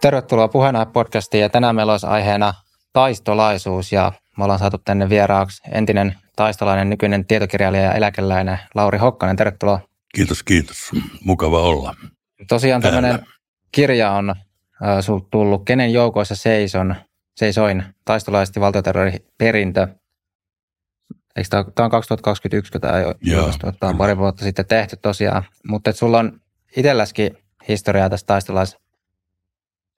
Tervetuloa puheenjohtaja podcastiin ja tänään meillä olisi aiheena taistolaisuus ja me ollaan saatu tänne vieraaksi entinen taistolainen, nykyinen tietokirjailija ja eläkeläinen Lauri Hokkanen. Tervetuloa. Kiitos, kiitos. Mukava olla. Tosiaan tämmöinen kirja on äh, tullut Kenen joukoissa seison, seisoin taistolaisesti perintö. Eikö tämä, tämä on 2021, kun tämä julkaistu, tämä on pari vuotta sitten tehty tosiaan. Mutta sulla on itselläskin historiaa tästä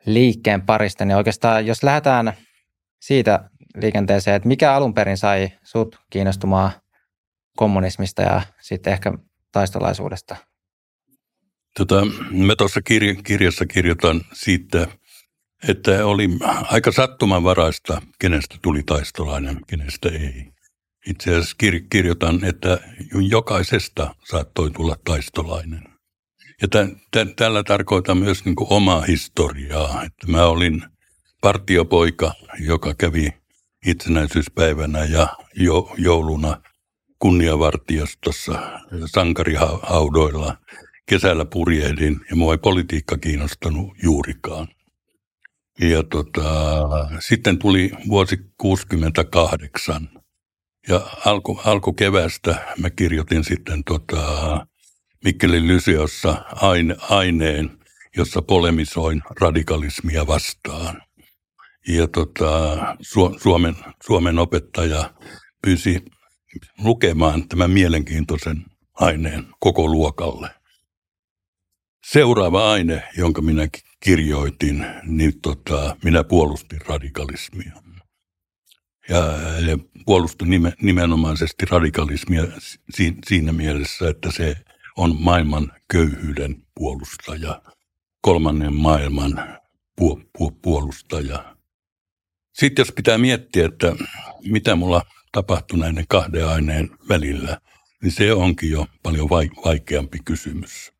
taistolaisliikkeen parista, niin oikeastaan jos lähdetään siitä liikenteeseen, että mikä alun perin sai sut kiinnostumaan kommunismista ja sitten ehkä taistolaisuudesta? Tota, mä tuossa kir- kirjassa kirjoitan siitä, että oli aika sattumanvaraista, kenestä tuli taistolainen, kenestä ei. Itse asiassa kir- kirjoitan, että jokaisesta saattoi tulla taistolainen. Ja t- t- tällä tarkoitan myös niin omaa historiaa, että mä olin partiopoika, joka kävi itsenäisyyspäivänä ja jo, jouluna kunniavartiostossa sankarihaudoilla. Kesällä purjehdin ja mua ei politiikka kiinnostanut juurikaan. Ja tota, sitten tuli vuosi 68 ja alku, alkukevästä mä kirjoitin sitten tota, Mikkelin Lyseossa aine, aineen, jossa polemisoin radikalismia vastaan. Ja tota, Su, Suomen, Suomen opettaja pyysi lukemaan tämän mielenkiintoisen aineen koko luokalle. Seuraava aine, jonka minä kirjoitin, niin tota, minä puolustin radikalismia. Ja, ja puolustin nimenomaisesti radikalismia siinä mielessä, että se on maailman köyhyyden puolustaja, kolmannen maailman puolustaja. Sitten jos pitää miettiä, että mitä mulla tapahtui näiden kahden aineen välillä, niin se onkin jo paljon vaikeampi kysymys.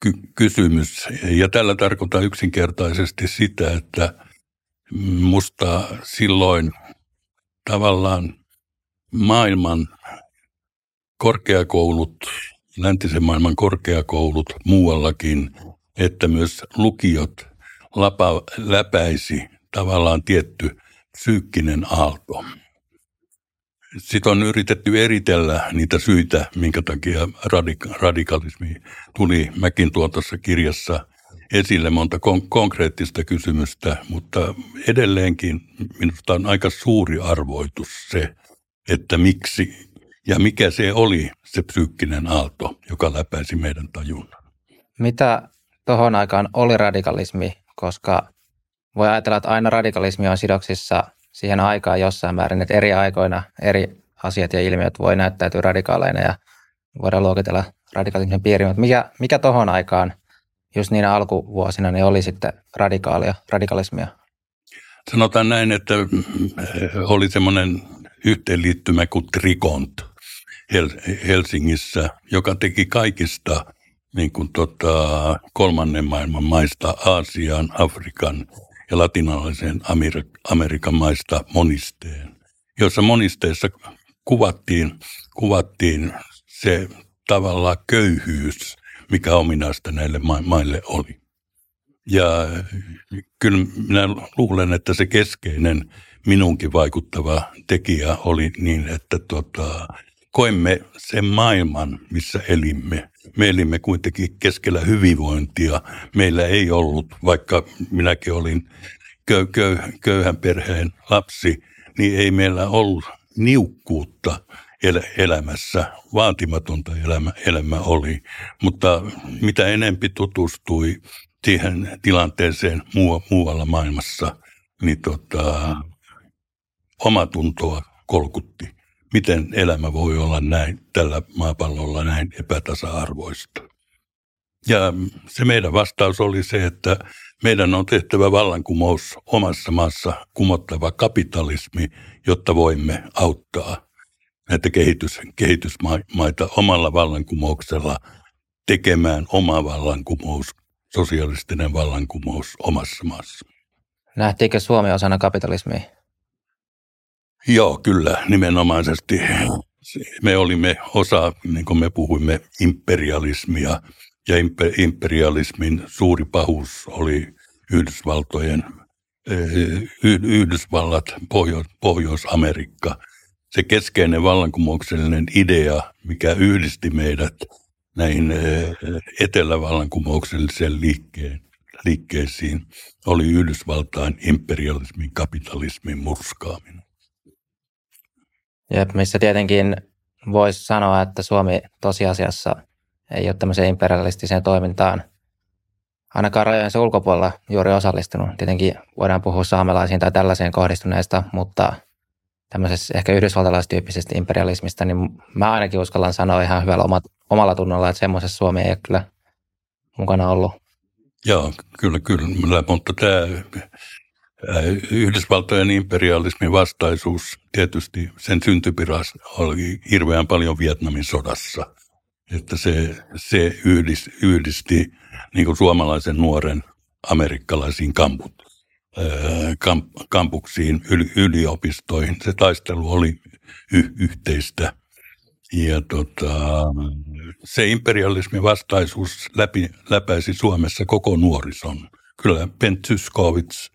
Ky- kysymys. Ja tällä tarkoittaa yksinkertaisesti sitä, että musta silloin tavallaan maailman korkeakoulut, läntisen maailman korkeakoulut muuallakin, että myös lukiot lapa, läpäisi tavallaan tietty psyykkinen aalto. Sitten on yritetty eritellä niitä syitä, minkä takia radika- radikalismi tuli. Mäkin tuon tuossa kirjassa esille monta kon- konkreettista kysymystä, mutta edelleenkin minusta on aika suuri arvoitus se, että miksi ja mikä se oli se psyykkinen aalto, joka läpäisi meidän tajunnan. Mitä tuohon aikaan oli radikalismi, koska voi ajatella, että aina radikalismi on sidoksissa siihen aikaan jossain määrin, että eri aikoina eri asiat ja ilmiöt voi näyttäytyä radikaaleina ja voidaan luokitella radikalismin piiriin, mutta mikä, mikä tuohon aikaan just niin alkuvuosina niin oli sitten radikaalia, radikalismia? Sanotaan näin, että oli semmoinen yhteenliittymä kuin Trikont Helsingissä, joka teki kaikista niin kuin tota, kolmannen maailman maista Aasian, Afrikan ja latinalaisen Amerikan maista monisteen, jossa monisteessa kuvattiin, kuvattiin se tavallaan köyhyys, mikä ominaista näille maille oli. Ja kyllä minä luulen, että se keskeinen minunkin vaikuttava tekijä oli niin, että tota, koimme sen maailman, missä elimme. Me elimme kuitenkin keskellä hyvinvointia. Meillä ei ollut, vaikka minäkin olin köy, köy, köyhän perheen lapsi, niin ei meillä ollut niukkuutta el- elämässä. Vaatimatonta elämä, elämä oli. Mutta mitä enempi tutustui siihen tilanteeseen muu, muualla maailmassa, niin tota, omatuntoa kolkutti miten elämä voi olla näin tällä maapallolla näin epätasa-arvoista. Ja se meidän vastaus oli se, että meidän on tehtävä vallankumous omassa maassa kumottava kapitalismi, jotta voimme auttaa näitä kehitys, kehitysmaita omalla vallankumouksella tekemään oma vallankumous, sosialistinen vallankumous omassa maassa. Nähtiinkö Suomi osana kapitalismia? Joo, kyllä, nimenomaisesti. Me olimme osa, niin kuin me puhuimme, imperialismia. Ja imperialismin suuri pahuus oli Yhdysvaltojen, Yhdysvallat, Pohjois- Pohjois-Amerikka. Se keskeinen vallankumouksellinen idea, mikä yhdisti meidät näihin etelävallankumoukselliseen liikkeen, liikkeisiin, oli Yhdysvaltain imperialismin, kapitalismin murskaaminen. Jep, missä tietenkin voisi sanoa, että Suomi tosiasiassa ei ole tämmöiseen imperialistiseen toimintaan ainakaan rajojensa ulkopuolella juuri osallistunut. Tietenkin voidaan puhua saamelaisiin tai tällaiseen kohdistuneesta, mutta tämmöisessä ehkä yhdysvaltalaistyyppisestä imperialismista, niin mä ainakin uskallan sanoa ihan hyvällä omat, omalla tunnolla, että semmoisessa Suomi ei ole kyllä mukana ollut. Joo, kyllä, kyllä. Mutta tämä Yhdysvaltojen imperialismin vastaisuus tietysti sen syntypiras oli hirveän paljon Vietnamin sodassa. Että se, se yhdisti, yhdisti niin kuin suomalaisen nuoren amerikkalaisiin kamput, kamp, kampuksiin, yliopistoihin. Se taistelu oli y, yhteistä. Ja tota, se imperialismin vastaisuus läpi, läpäisi Suomessa koko nuorison. Kyllä Ben Tyskovits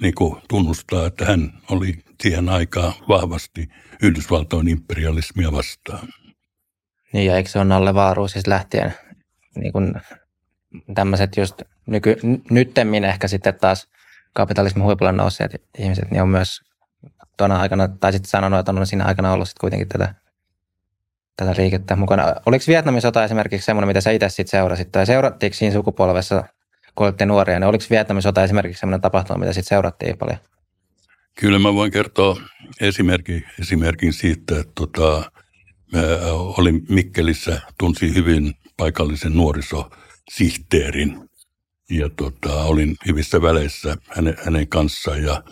niin tunnustaa, että hän oli siihen aikaan vahvasti Yhdysvaltojen imperialismia vastaan. Niin, ja eikö se ole Nalle Vaaru siis lähtien niin kuin tämmöiset just nyky, nyttemmin ehkä sitten taas kapitalismin huipulla nousseet ihmiset, niin on myös tuona aikana, tai sitten sanonut, että on siinä aikana ollut sitten kuitenkin tätä, tätä liikettä mukana. Oliko Vietnamin sota esimerkiksi semmoinen, mitä sä itse sitten seurasit, tai seurattiinko siinä sukupolvessa, kun olitte nuoria, niin oliko Vietnamin sota esimerkiksi semmoinen tapahtuma, mitä sitten seurattiin paljon? Kyllä mä voin kertoa esimerkin, esimerkin siitä, että tota, mä olin Mikkelissä, tunsin hyvin paikallisen nuorisosihteerin ja tota, olin hyvissä väleissä hänen, hänen kanssaan ja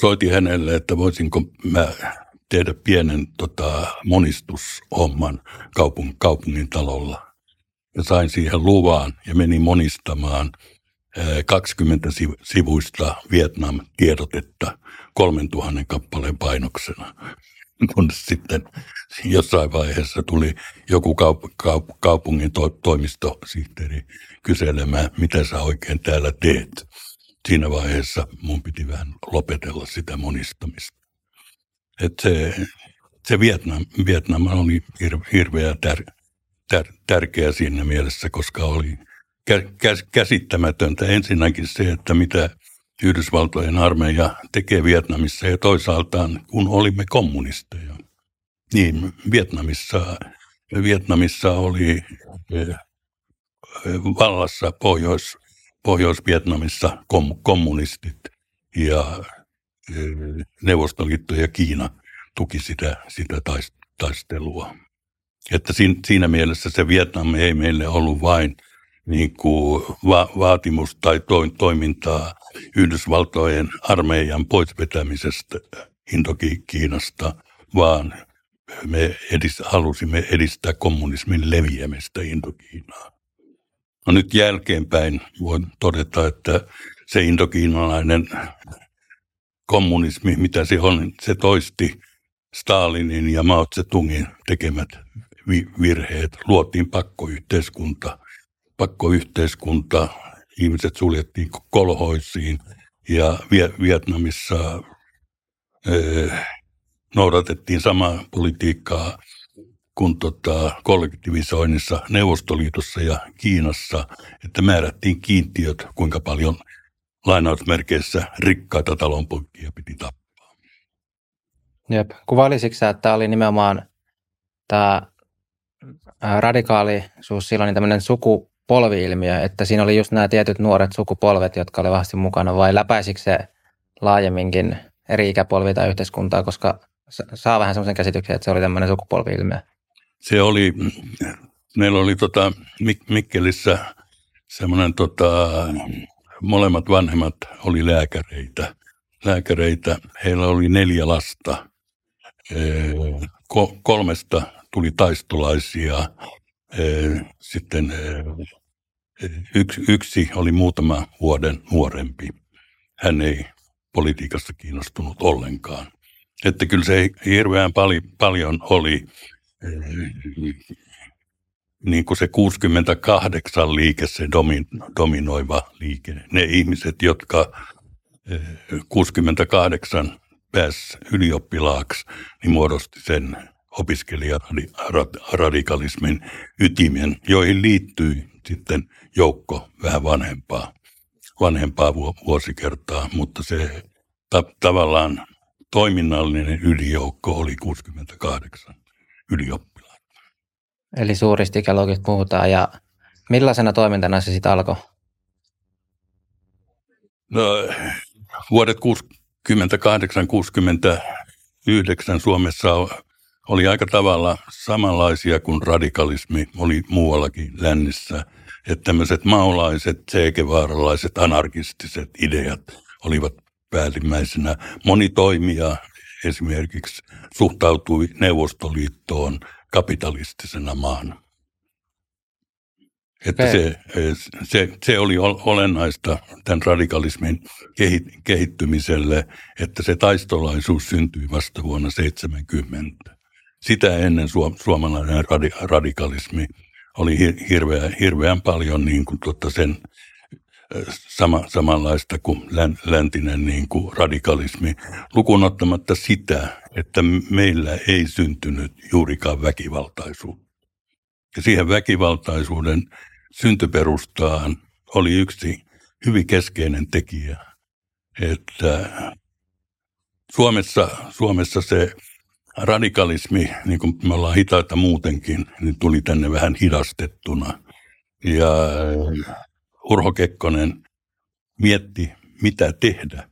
soitin hänelle, että voisinko mä tehdä pienen tota, monistushomman kaupung, kaupungin talolla. Ja sain siihen luvan ja menin monistamaan 20 sivuista Vietnam-tiedotetta 3000 kappaleen painoksena kun sitten jossain vaiheessa tuli joku kaup- kaup- kaupungin to- toimistosihteeri kyselemään, mitä sä oikein täällä teet. Siinä vaiheessa mun piti vähän lopetella sitä monistamista. Et se, se Vietnam, Vietnam oli hir- hirveän tär- tär- tärkeä siinä mielessä, koska oli kä- käsittämätöntä ensinnäkin se, että mitä Yhdysvaltojen armeija tekee Vietnamissa ja toisaalta kun olimme kommunisteja. Niin, Vietnamissa, Vietnamissa oli eh, vallassa Pohjois, Pohjois-Vietnamissa kom, kommunistit ja eh, Neuvostoliitto ja Kiina tuki sitä, sitä taistelua. Että siinä mielessä se Vietnam ei meille ollut vain niin kuin va- vaatimus tai to- toimintaa Yhdysvaltojen armeijan poisvetämisestä Indokiinasta, vaan me edist, halusimme edistää kommunismin leviämistä Indokiinaan. No nyt jälkeenpäin voin todeta, että se indokiinalainen kommunismi, mitä se on, se toisti Stalinin ja Mao Zedongin tekemät virheet. Luotiin pakkoyhteiskunta, pakkoyhteiskunta, ihmiset suljettiin kolhoisiin ja Vietnamissa noudatettiin samaa politiikkaa kuin tota kollektivisoinnissa Neuvostoliitossa ja Kiinassa, että määrättiin kiintiöt, kuinka paljon lainausmerkeissä rikkaita talonpoikia piti tappaa. Jep. Kuvailisitko sä, että tämä oli nimenomaan tämä radikaalisuus silloin niin tämmöinen sukupolvi-ilmiö, että siinä oli just nämä tietyt nuoret sukupolvet, jotka oli vahvasti mukana, vai läpäisikö se laajemminkin eri ikäpolvia tai yhteiskuntaa, koska saa vähän semmoisen käsityksen, että se oli tämmöinen sukupolvi-ilmiö. Se oli, meillä oli tota Mik- Mikkelissä semmoinen tota, molemmat vanhemmat oli lääkäreitä. Lääkäreitä, heillä oli neljä lasta. kolmesta tuli taistolaisia. Sitten yksi, yksi oli muutama vuoden nuorempi. Hän ei politiikasta kiinnostunut ollenkaan. Että kyllä se hirveän pali, paljon oli niin kuin se 68 liike, se dominoiva liike. Ne ihmiset, jotka 68 pääsi ylioppilaaksi, niin muodosti sen opiskelijaradikalismin ytimen, joihin liittyi sitten joukko vähän vanhempaa, vanhempaa vuosikertaa, mutta se ta- tavallaan toiminnallinen ylijoukko oli 68 ylioppilaita. Eli suurista ikäluokista puhutaan ja millaisena toimintana se sitten alkoi? No, vuodet 68-69 Suomessa oli aika tavalla samanlaisia kuin radikalismi oli muuallakin lännissä. Että tämmöiset maolaiset, seikevaaralaiset, anarkistiset ideat olivat päällimmäisenä. Moni toimija esimerkiksi suhtautui Neuvostoliittoon kapitalistisena maana. Että se, se, se oli olennaista tämän radikalismin kehittymiselle, että se taistolaisuus syntyi vasta vuonna 70. Sitä ennen suomalainen radikalismi oli hirveän, hirveän paljon niin kuin tuota sen sama, samanlaista kuin läntinen niin kuin radikalismi, lukuun ottamatta sitä, että meillä ei syntynyt juurikaan väkivaltaisuutta. Ja siihen väkivaltaisuuden syntyperustaan oli yksi hyvin keskeinen tekijä, että Suomessa, Suomessa se radikalismi, niin kuin me ollaan hitaita muutenkin, niin tuli tänne vähän hidastettuna. Ja Urho Kekkonen mietti, mitä tehdä.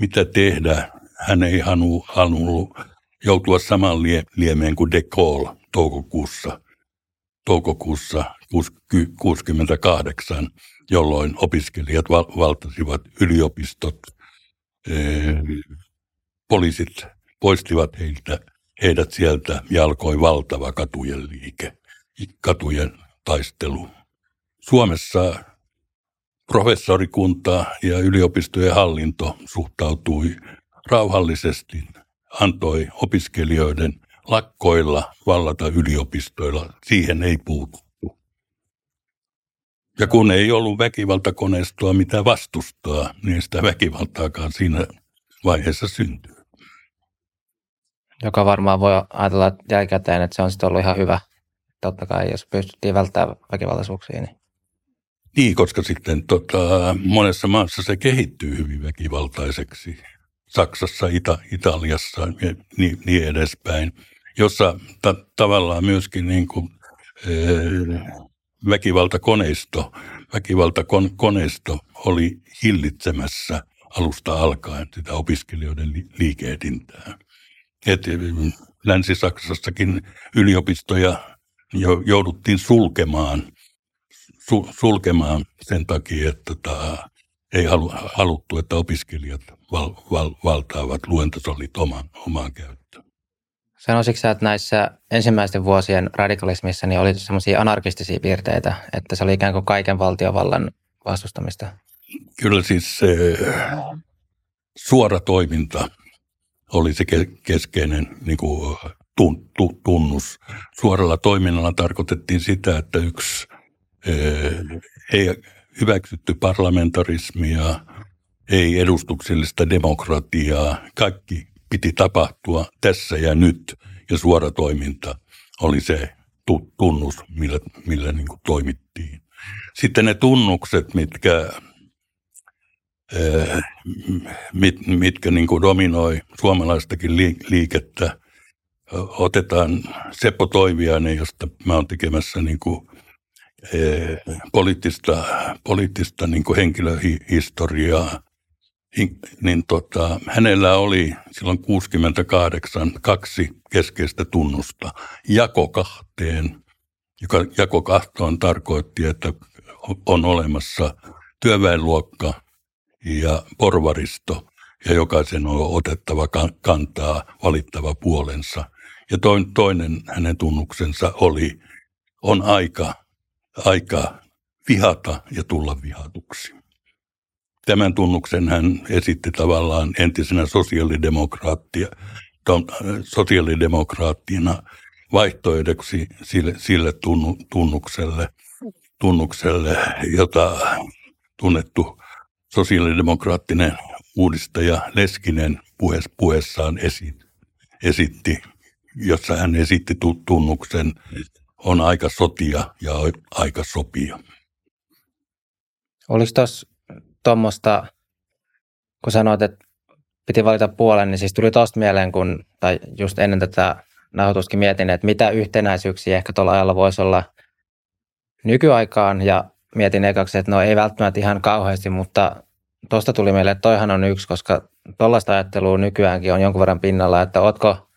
Mitä tehdä. Hän ei halunnut joutua saman liemeen kuin De Gaulle toukokuussa, toukokuussa 1968, jolloin opiskelijat valtasivat yliopistot. Poliisit poistivat heiltä, heidät sieltä ja alkoi valtava katujen liike, katujen taistelu. Suomessa professorikunta ja yliopistojen hallinto suhtautui rauhallisesti, antoi opiskelijoiden lakkoilla vallata yliopistoilla. Siihen ei puututtu. Ja kun ei ollut väkivaltakoneistoa, mitä vastustaa, niin sitä väkivaltaakaan siinä vaiheessa syntyy. Joka varmaan voi ajatella jälkikäteen, että se on sitten ollut ihan hyvä. Totta kai, jos pystyttiin välttämään väkivaltaisuuksia, niin niin, koska sitten tota, monessa maassa se kehittyy hyvin väkivaltaiseksi. Saksassa, Ita- Italiassa ja niin, niin edespäin, jossa ta- tavallaan myöskin niin kuin, e, väkivaltakoneisto, väkivaltakoneisto oli hillitsemässä alusta alkaen sitä opiskelijoiden li- liikehdintää. Et Länsi-Saksassakin yliopistoja jouduttiin sulkemaan – su, sulkemaan sen takia, että tota, ei halu, haluttu, että opiskelijat val, val, valtaavat luentosalit oman, omaan käyttöön. Sanoisitko että näissä ensimmäisten vuosien radikalismissa niin oli sellaisia anarkistisia piirteitä, että se oli ikään kuin kaiken valtiovallan vastustamista? Kyllä siis se suora toiminta oli se keskeinen niin kuin, tunnus. Suoralla toiminnalla tarkoitettiin sitä, että yksi ei hyväksytty parlamentarismia, ei edustuksellista demokratiaa. Kaikki piti tapahtua tässä ja nyt ja suora toiminta oli se tunnus, millä, millä niin kuin toimittiin. Sitten ne tunnukset, mitkä, mit, mitkä niin kuin dominoi suomalaistakin liikettä, otetaan Seppo Toiviainen, josta mä oon tekemässä niin kuin Eh, poliittista, poliittista niin kuin henkilöhistoriaa, niin tota, hänellä oli silloin 68 kaksi keskeistä tunnusta. Jako kahteen, joka jako kahtoon tarkoitti, että on olemassa työväenluokka ja porvaristo, ja jokaisen on otettava kantaa, valittava puolensa. Ja toinen hänen tunnuksensa oli, on aika aika vihata ja tulla vihatuksi. Tämän tunnuksen hän esitti tavallaan entisenä sosiaalidemokraattia, sosiaalidemokraattina vaihtoehdoksi sille, sille tunnu, tunnukselle, tunnukselle, jota tunnettu sosiaalidemokraattinen uudistaja Leskinen puheess, puheessaan esi, esitti, jossa hän esitti tunnuksen on aika sotia ja aika sopia. Oliko tuossa tuommoista, kun sanoit, että piti valita puolen, niin siis tuli tuosta mieleen, kun, tai just ennen tätä nauhoituskin mietin, että mitä yhtenäisyyksiä ehkä tuolla ajalla voisi olla nykyaikaan, ja mietin ekaksi, että no ei välttämättä ihan kauheasti, mutta tuosta tuli meille, että toihan on yksi, koska tuollaista ajattelua nykyäänkin on jonkun verran pinnalla, että ootko,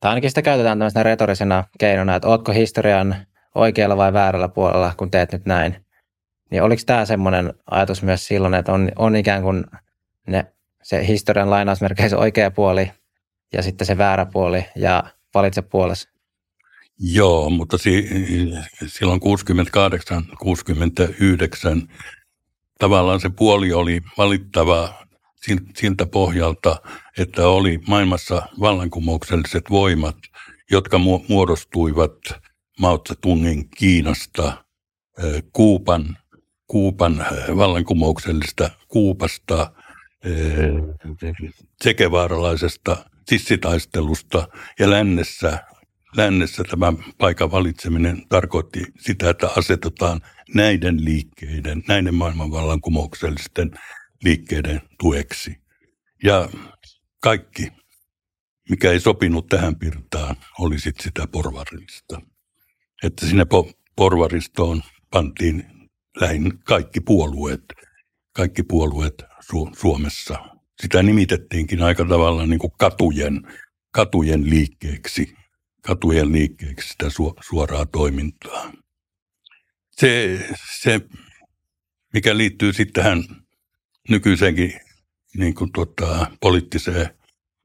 tai ainakin sitä käytetään tämmöisenä retorisena keinona, että ootko historian oikealla vai väärällä puolella, kun teet nyt näin. Niin oliko tämä semmoinen ajatus myös silloin, että on, on ikään kuin ne, se historian lainausmerkeissä oikea puoli ja sitten se väärä puoli ja valitse puolesi? Joo, mutta si- silloin 68-69 tavallaan se puoli oli valittava siltä pohjalta, että oli maailmassa vallankumoukselliset voimat, jotka muodostuivat Mao Tse-tungin Kiinasta, Kuupan, Kuupan vallankumouksellista Kuupasta, sekevaaralaisesta sissitaistelusta ja lännessä lännessä tämä paikan valitseminen tarkoitti sitä, että asetetaan näiden liikkeiden, näiden maailman vallankumouksellisten liikkeiden tueksi. Ja kaikki, mikä ei sopinut tähän pirtaan, oli sitten sitä porvarillista. Että sinne porvaristoon pantiin lähin kaikki puolueet, kaikki puolueet Su- Suomessa. Sitä nimitettiinkin aika tavalla niin kuin katujen, katujen liikkeeksi katujen liikkeeksi sitä suoraa toimintaa. Se, se mikä liittyy sitten tähän nykyiseenkin niin kuin tota, poliittiseen,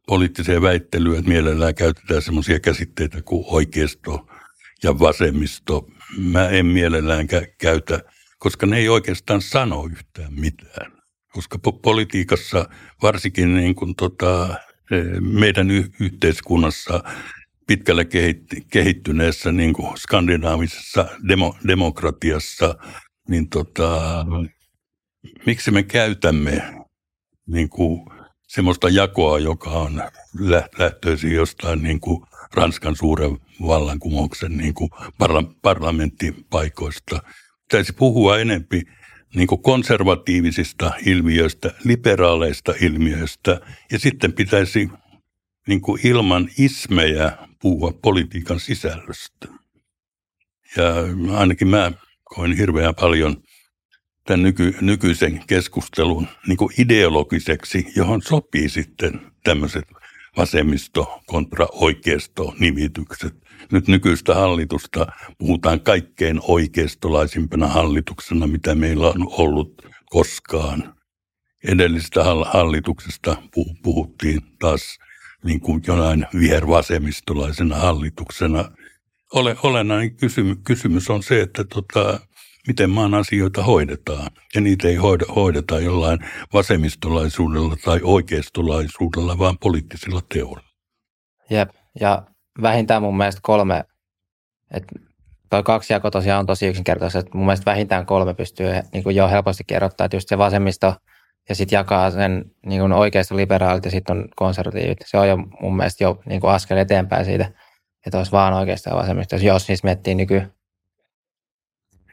poliittiseen väittelyyn, että mielellään käytetään semmoisia käsitteitä kuin oikeisto ja vasemmisto. Mä en mielellään kä- käytä, koska ne ei oikeastaan sano yhtään mitään. Koska po- politiikassa, varsinkin niin kuin tota, meidän y- yhteiskunnassa, pitkälle kehittyneessä niin kuin skandinaavisessa demo, demokratiassa, niin tota, miksi me käytämme niin kuin semmoista jakoa, joka on lähtöisin jostain niin kuin Ranskan suuren vallankumouksen niin kuin parla- parlamenttipaikoista. Pitäisi puhua enempi niin kuin konservatiivisista ilmiöistä, liberaaleista ilmiöistä, ja sitten pitäisi niin kuin ilman ismejä puhua politiikan sisällöstä. Ja ainakin mä koin hirveän paljon tämän nyky, nykyisen keskustelun niin kuin ideologiseksi, johon sopii sitten tämmöiset vasemmisto kontra oikeisto nimitykset. Nyt nykyistä hallitusta puhutaan kaikkein oikeistolaisimpana hallituksena, mitä meillä on ollut koskaan. Edellisestä hallituksesta puhuttiin taas niin kuin jonain vihervasemmistolaisena hallituksena. Ole, olennainen kysymys, kysymys on se, että tota, miten maan asioita hoidetaan. Ja niitä ei hoida, hoideta jollain vasemmistolaisuudella tai oikeistolaisuudella, vaan poliittisilla teoilla. Jep, ja vähintään mun mielestä kolme, että toi jako tosiaan on tosi yksinkertaisesti, että mun mielestä vähintään kolme pystyy niin kuin jo helposti kerrottaa, että just se vasemmisto – ja sitten jakaa sen niin kuin oikeasta liberaalit ja sitten on konservatiivit. Se on jo mun mielestä jo niin kuin askel eteenpäin siitä, että olisi vaan oikeasta ja vasemmista. Jos siis miettii nyky,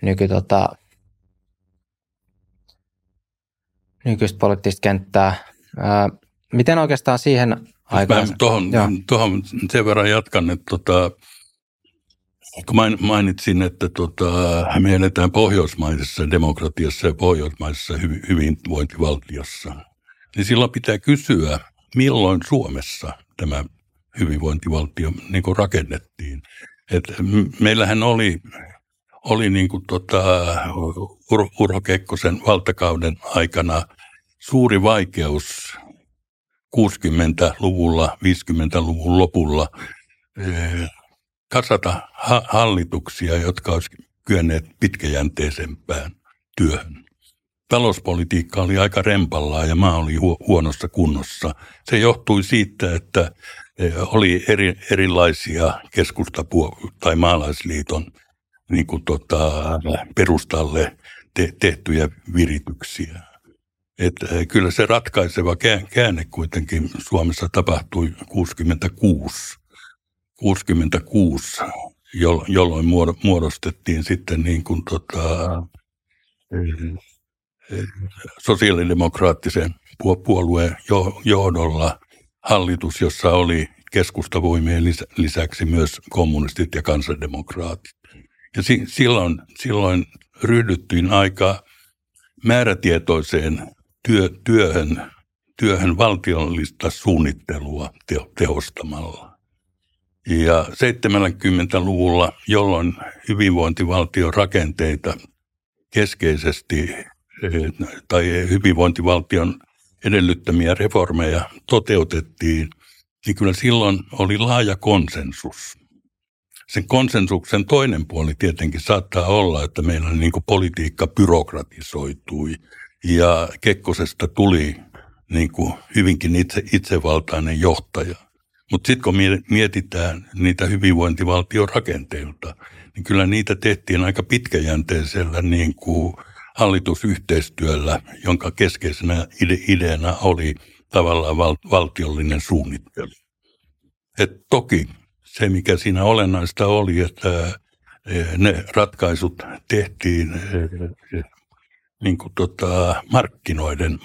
nyky tota, nykyistä poliittista kenttää. Ää, miten oikeastaan siihen aikaan... Tuohon, tuohon sen verran jatkan, että tota, kun mainitsin, että tota, me eletään pohjoismaisessa demokratiassa ja pohjoismaisessa hyvinvointivaltiossa, niin silloin pitää kysyä, milloin Suomessa tämä hyvinvointivaltio niin kuin rakennettiin. Et meillähän oli, oli niin kuin tota, Urho Kekkosen valtakauden aikana suuri vaikeus 60-luvulla, 50-luvun lopulla kasata ha- hallituksia, jotka olisivat kyenneet pitkäjänteisempään työhön. talouspolitiikka oli aika rempallaan ja maa oli huonossa kunnossa. Se johtui siitä, että e, oli eri, erilaisia keskustapuo- tai maalaisliiton niin kuin tota, perustalle te- tehtyjä virityksiä. Et e, kyllä se ratkaiseva käänne kuitenkin Suomessa tapahtui 66. 66, jolloin muodostettiin sitten niin kuin tota, sosiaalidemokraattisen puolueen johdolla hallitus, jossa oli keskustavoimien lisäksi myös kommunistit ja kansandemokraatit. Ja silloin, silloin ryhdyttiin aika määrätietoiseen työ, työhön, työhön valtiollista suunnittelua tehostamalla. Ja 70-luvulla, jolloin hyvinvointivaltion rakenteita keskeisesti tai hyvinvointivaltion edellyttämiä reformeja toteutettiin, niin kyllä silloin oli laaja konsensus. Sen konsensuksen toinen puoli tietenkin saattaa olla, että meillä niin politiikka byrokratisoitui ja Kekkosesta tuli niin kuin hyvinkin itse, itsevaltainen johtaja. Mutta sitten kun mietitään niitä hyvinvointivaltion rakenteilta, niin kyllä niitä tehtiin aika pitkäjänteisellä niin kuin hallitusyhteistyöllä, jonka keskeisenä ide- ideana oli tavallaan val- valtiollinen suunnittelu. Et toki se, mikä siinä olennaista oli, että e, ne ratkaisut tehtiin e, niin kuin tota, markkinoiden,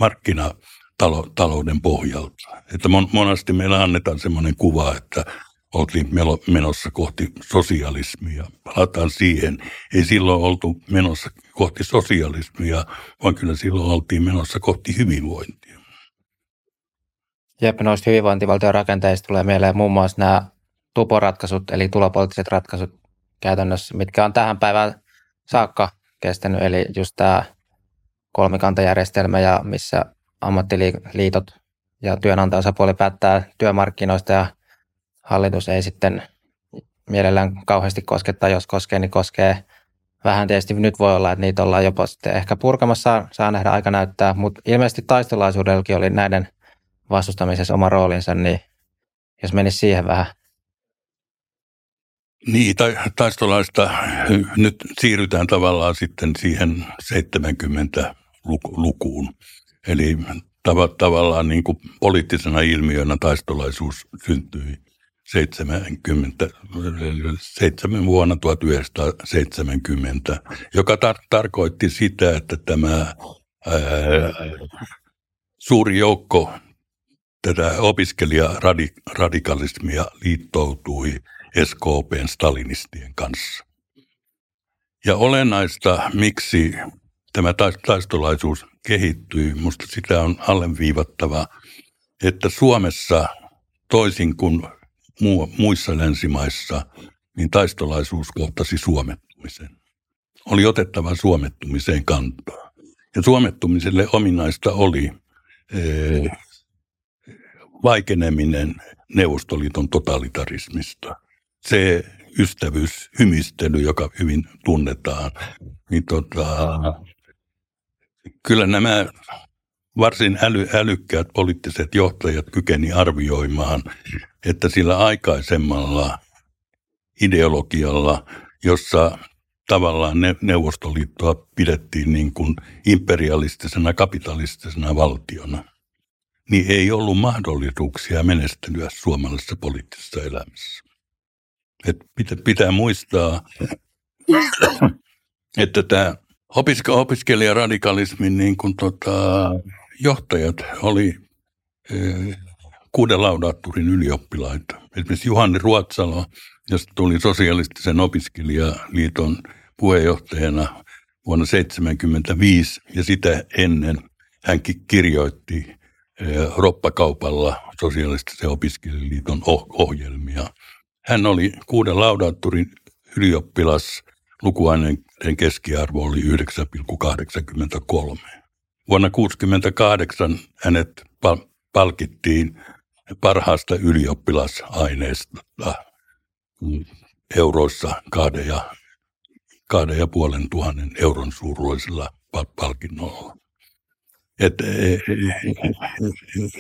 markkinatalouden pohjalta. Että monasti meillä annetaan sellainen kuva, että oltiin menossa kohti sosialismia. Palataan siihen. Ei silloin oltu menossa kohti sosialismia, vaan kyllä silloin oltiin menossa kohti hyvinvointia. Jep, noista hyvinvointivaltion rakenteista tulee mieleen muun muassa nämä tuporatkaisut, eli tulopoliittiset ratkaisut käytännössä, mitkä on tähän päivään saakka kestänyt, eli just tämä kolmikantajärjestelmä, ja missä ammattiliitot ja työnantajaosapuoli päättää työmarkkinoista ja hallitus ei sitten mielellään kauheasti koskettaa, jos koskee, niin koskee vähän tietysti nyt voi olla, että niitä ollaan jopa sitten ehkä purkamassa, saa nähdä aika näyttää, mutta ilmeisesti taistolaisuudellakin oli näiden vastustamisessa oma roolinsa, niin jos menisi siihen vähän. Niin, ta- taistolaista nyt siirrytään tavallaan sitten siihen 70-lukuun. Eli tav- tavallaan niin kuin poliittisena ilmiönä taistolaisuus syntyi 70, 7 vuonna 1970, joka tar- tarkoitti sitä, että tämä ää, suuri joukko tätä opiskelijaradikalismia liittoutui SKPn stalinistien kanssa. Ja olennaista, miksi tämä taistolaisuus kehittyi, minusta sitä on alleviivattava, että Suomessa toisin kuin muissa länsimaissa, niin taistolaisuus kohtasi suomettumisen. Oli otettava suomettumiseen kantaa. Ja suomettumiselle ominaista oli ee, vaikeneminen Neuvostoliiton totalitarismista. Se ystävyys, hymistely, joka hyvin tunnetaan, niin tota, kyllä nämä varsin äly, älykkäät poliittiset johtajat kykeni arvioimaan, että sillä aikaisemmalla ideologialla, jossa tavallaan Neuvostoliittoa pidettiin niin kuin imperialistisena, kapitalistisena valtiona, niin ei ollut mahdollisuuksia menestelyä suomalaisessa poliittisessa elämässä. Et pitää, pitää muistaa, että tämä opiskelijaradikalismin niin kuin tota, johtajat oli e, kuuden laudaatturin ylioppilaita. Esimerkiksi Juhani Ruotsalo, josta tuli sosialistisen opiskelijaliiton puheenjohtajana vuonna 1975 ja sitä ennen hän kirjoitti e, roppakaupalla sosialistisen opiskelijaliiton ohjelmia. Hän oli kuuden laudaatturin ylioppilas, lukuaineiden keskiarvo oli 9,83. Vuonna 1968 hänet palkittiin parhaasta ylioppilasaineesta euroissa kahden ja, kahden ja puolen tuhannen euron suuruisella palkinnolla. Et,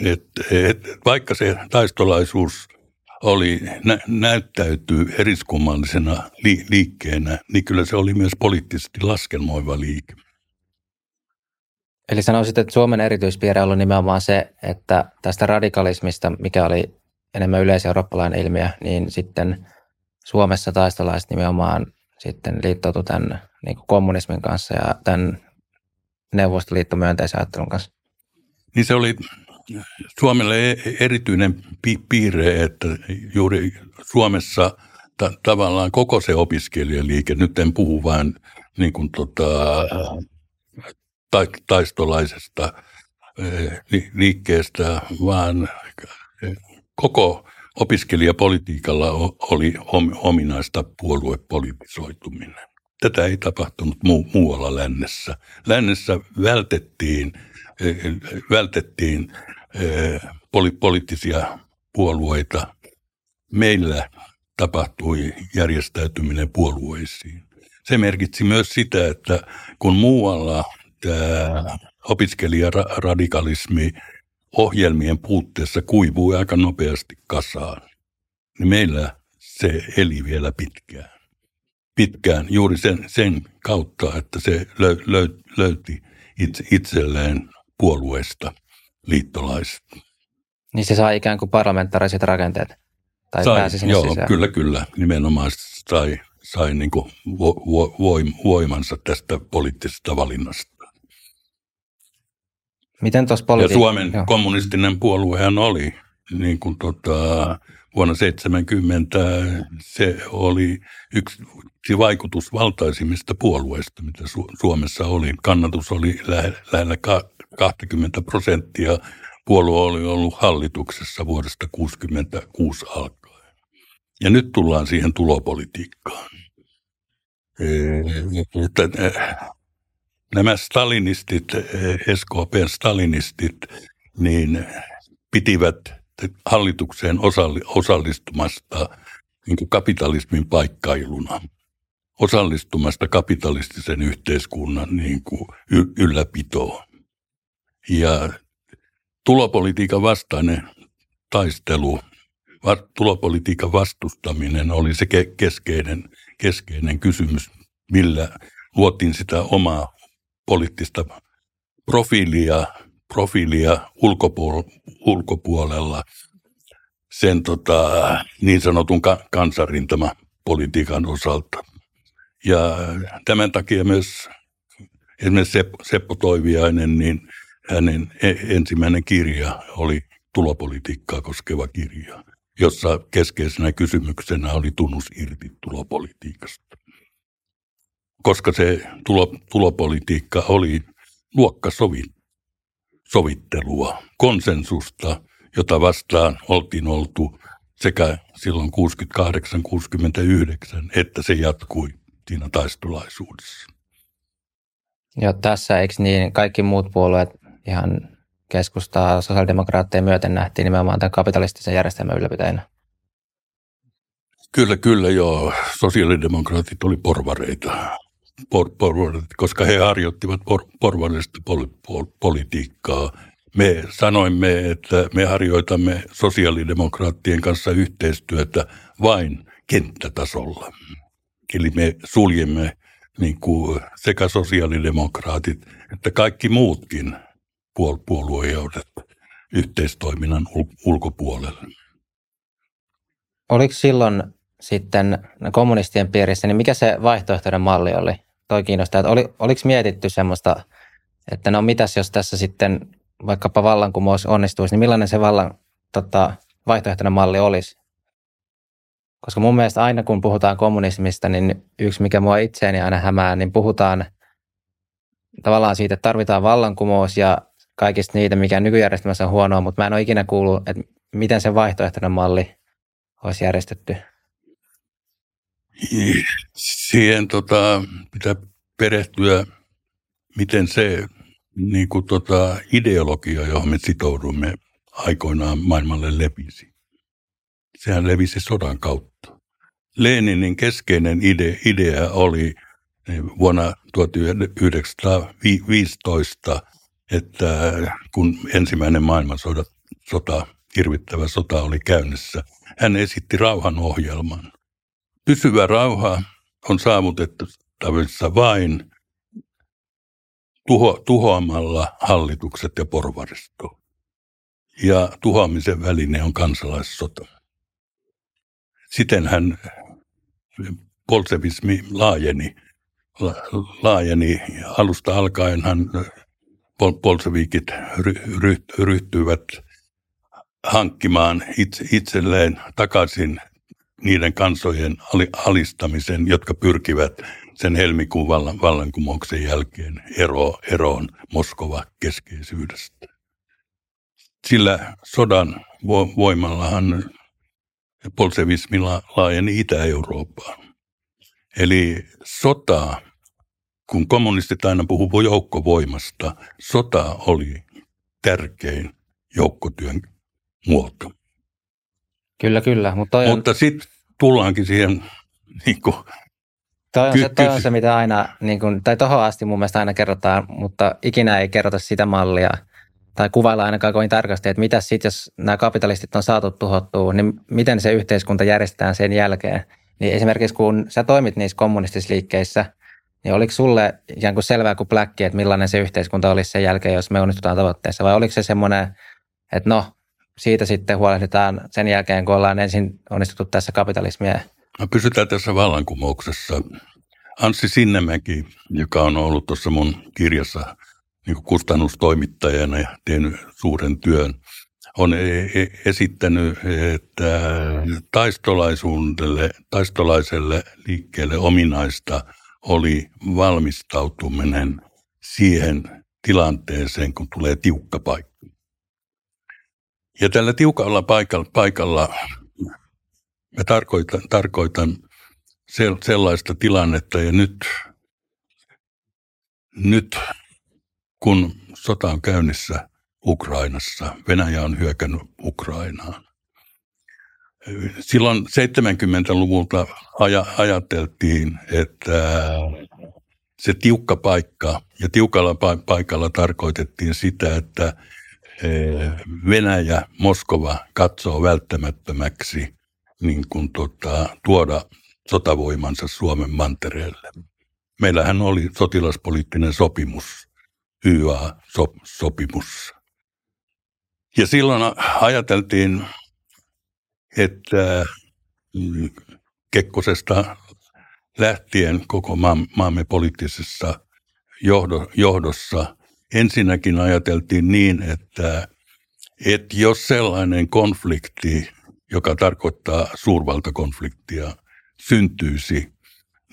et, et, vaikka se taistolaisuus oli, nä, näyttäytyy eriskummallisena li, liikkeenä, niin kyllä se oli myös poliittisesti laskelmoiva liike. Eli sanoisit, että Suomen erityispiirre on ollut nimenomaan se, että tästä radikalismista, mikä oli enemmän yleiseurooppalainen ilmiö, niin sitten Suomessa taistelaiset nimenomaan sitten liittoutui tämän niin kommunismin kanssa ja tämän Neuvostoliitto myönteisen ajattelun kanssa. Niin se oli Suomelle e-, erityinen piirre, että juuri Suomessa ta- tavallaan koko se opiskelijaliike, nyt en puhu vain niin kuin tota, ta- taistolaisesta li- liikkeestä, vaan koko opiskelijapolitiikalla oli ominaista puoluepolitisoituminen. Tätä ei tapahtunut muu, muualla lännessä. Lännessä vältettiin, vältettiin poli, poliittisia puolueita. Meillä tapahtui järjestäytyminen puolueisiin. Se merkitsi myös sitä, että kun muualla tämä opiskelijaradikalismi ohjelmien puutteessa kuivui aika nopeasti kasaan, niin meillä se eli vielä pitkään. Pitkään juuri sen, sen kautta, että se löy, löy, löyti itse, itselleen puolueesta liittolaiset. Niin se sai ikään kuin parlamentaariset rakenteet? Tai sai, pääsi sinne joo, sisään. kyllä, kyllä. Nimenomaan sai, sai niin kuin vo, vo, voimansa tästä poliittisesta valinnasta. Miten tuossa politi- Ja Suomen joo. kommunistinen puoluehan oli niin kuin tota, vuonna 70 se oli yksi vaikutusvaltaisimmista puolueista, mitä Su- Suomessa oli. Kannatus oli lähellä 20 prosenttia. Puolue oli ollut hallituksessa vuodesta 1966 alkaen. Ja nyt tullaan siihen tulopolitiikkaan. Että nämä stalinistit, SKPn stalinistit, niin pitivät hallitukseen osallistumasta niin kuin kapitalismin paikkailuna, osallistumasta kapitalistisen yhteiskunnan niin kuin ylläpitoon. Ja tulopolitiikan vastainen taistelu, tulopolitiikan vastustaminen oli se keskeinen, keskeinen kysymys, millä luotiin sitä omaa poliittista profiilia, profiilia ulkopuolella, ulkopuolella sen tota, niin sanotun ka- kansanrintamapolitiikan osalta. Ja tämän takia myös esimerkiksi Seppo, Seppo Toiviainen, niin hänen e-, ensimmäinen kirja oli tulopolitiikkaa koskeva kirja, jossa keskeisenä kysymyksenä oli tunnus irti tulopolitiikasta koska se tulo, tulopolitiikka oli luokkasovittelua, konsensusta, jota vastaan oltiin oltu sekä silloin 68-69, että se jatkui siinä taistolaisuudessa. Ja tässä eikö niin kaikki muut puolueet ihan keskustaa sosiaalidemokraatteja myöten nähtiin nimenomaan tämän kapitalistisen järjestelmän ylläpitäjänä? Kyllä, kyllä joo. Sosiaalidemokraatit oli porvareita por, por, koska he harjoittivat por, porvarillista pol, pol, politiikkaa. Me sanoimme, että me harjoitamme sosiaalidemokraattien kanssa yhteistyötä vain kenttätasolla. Eli me suljemme niin kuin sekä sosiaalidemokraatit että kaikki muutkin puol- puoluejoudet yhteistoiminnan ul- ulkopuolelle. Oliko silloin sitten kommunistien piirissä, niin mikä se vaihtoehtoinen malli oli? Toi kiinnostaa, että oli, oliko mietitty semmoista, että no mitäs jos tässä sitten vaikkapa vallankumous onnistuisi, niin millainen se vallan tota, vaihtoehtoinen malli olisi? Koska mun mielestä aina kun puhutaan kommunismista, niin yksi mikä mua itseäni aina hämää, niin puhutaan tavallaan siitä, että tarvitaan vallankumous ja kaikista niitä, mikä nykyjärjestelmässä on huonoa, mutta mä en ole ikinä kuullut, että miten se vaihtoehtoinen malli olisi järjestetty. Siihen tota, pitää perehtyä, miten se niin kuin tota, ideologia, johon me sitoudumme aikoinaan maailmalle levisi. Sehän levisi sodan kautta. Leninin keskeinen ide, idea oli vuonna 1915, että kun ensimmäinen maailmansota, sota, hirvittävä sota oli käynnissä, hän esitti rauhanohjelman. Pysyvä rauha on saavutettavissa vain tuho, tuhoamalla hallitukset ja porvaristo. Ja tuhoamisen väline on kansalaissota. Siten hän bolsevismi laajeni, laajeni. Alusta alkaen hän bolsevikit ryhtyivät hankkimaan itse, itselleen takaisin niiden kansojen alistamisen, jotka pyrkivät sen helmikuun vallan, vallankumouksen jälkeen ero, eroon Moskova keskeisyydestä. Sillä sodan voimallahan bolsevismi laajeni Itä-Eurooppaan. Eli sota, kun kommunistit aina puhuu joukkovoimasta, sota oli tärkein joukkotyön muoto. Kyllä, kyllä. Mutta, on... mutta sitten tullaankin siihen niin kuin, Toi on, se, toi on se, mitä aina, niin kuin, tai tohon asti mun mielestä aina kerrotaan, mutta ikinä ei kerrota sitä mallia, tai kuvailla ainakaan kovin tarkasti, että mitä sitten, jos nämä kapitalistit on saatu tuhottua, niin miten se yhteiskunta järjestetään sen jälkeen. Niin esimerkiksi kun sä toimit niissä kommunistisliikkeissä, niin oliko sulle ikään kuin selvää kuin pläkki, että millainen se yhteiskunta olisi sen jälkeen, jos me onnistutaan tavoitteessa, vai oliko se semmoinen, että no, siitä sitten huolehditaan sen jälkeen, kun ollaan ensin onnistuttu tässä kapitalismia? No pysytään tässä vallankumouksessa. Anssi Sinnemäki, joka on ollut tuossa mun kirjassa niin kustannustoimittajana ja tehnyt suuren työn, on e- e- esittänyt, että taistolaisuudelle, taistolaiselle liikkeelle ominaista oli valmistautuminen siihen tilanteeseen, kun tulee tiukka paikka. Ja tällä tiukalla paikalla, paikalla mä tarkoitan, tarkoitan sellaista tilannetta ja nyt, nyt kun sota on käynnissä Ukrainassa, Venäjä on hyökännyt Ukrainaan. Silloin 70-luvulta aj- ajateltiin, että se tiukka paikka, ja tiukalla paikalla tarkoitettiin sitä, että Eh, Venäjä, Moskova katsoo välttämättömäksi niin kuin tota, tuoda sotavoimansa Suomen mantereelle. Meillähän oli sotilaspoliittinen sopimus, YA-sopimus. Ja silloin ajateltiin, että mm, Kekkosesta lähtien koko maamme poliittisessa johdossa ensinnäkin ajateltiin niin, että, että jos sellainen konflikti, joka tarkoittaa suurvaltakonfliktia, syntyisi,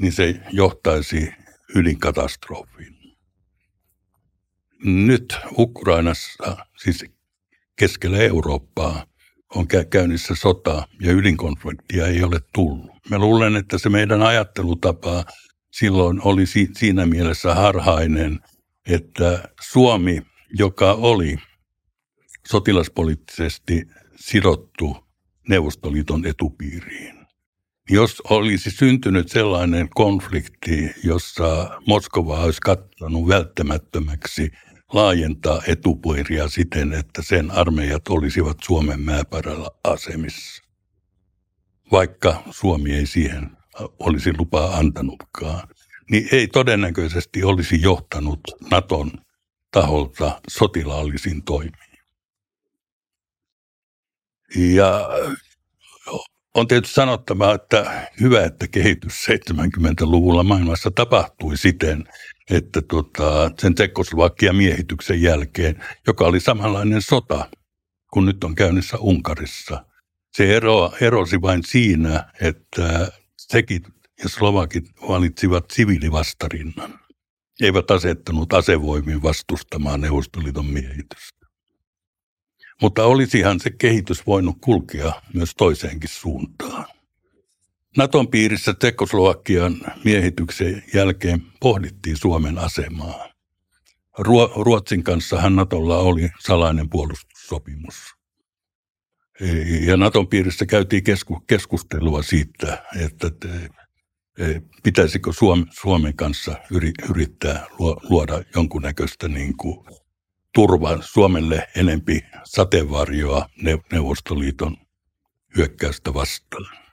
niin se johtaisi ydinkatastrofiin. Nyt Ukrainassa, siis keskellä Eurooppaa, on käynnissä sota ja ydinkonfliktia ei ole tullut. Mä luulen, että se meidän ajattelutapa silloin oli siinä mielessä harhainen, että Suomi, joka oli sotilaspoliittisesti sidottu Neuvostoliiton etupiiriin, jos olisi syntynyt sellainen konflikti, jossa Moskova olisi katsonut välttämättömäksi laajentaa etupiiriä siten, että sen armeijat olisivat Suomen määpärällä asemissa, vaikka Suomi ei siihen olisi lupaa antanutkaan, niin ei todennäköisesti olisi johtanut Naton taholta sotilaallisiin toimiin. Ja on tietysti sanottava, että hyvä, että kehitys 70-luvulla maailmassa tapahtui siten, että tota, sen Tsekoslovakian miehityksen jälkeen, joka oli samanlainen sota kuin nyt on käynnissä Unkarissa. Se ero, erosi vain siinä, että tsekit ja slovakit valitsivat siviilivastarinnan. Eivät asettanut asevoimiin vastustamaan Neuvostoliiton miehitystä. Mutta olisihan se kehitys voinut kulkea myös toiseenkin suuntaan. Naton piirissä Tsekoslovakian miehityksen jälkeen pohdittiin Suomen asemaa. Ruotsin kanssa Natolla oli salainen puolustussopimus. Ja Naton piirissä käytiin keskustelua siitä, että pitäisikö Suomen kanssa yrittää luoda jonkunnäköistä niin kuin turva Suomelle enempi sateenvarjoa Neuvostoliiton hyökkäystä vastaan.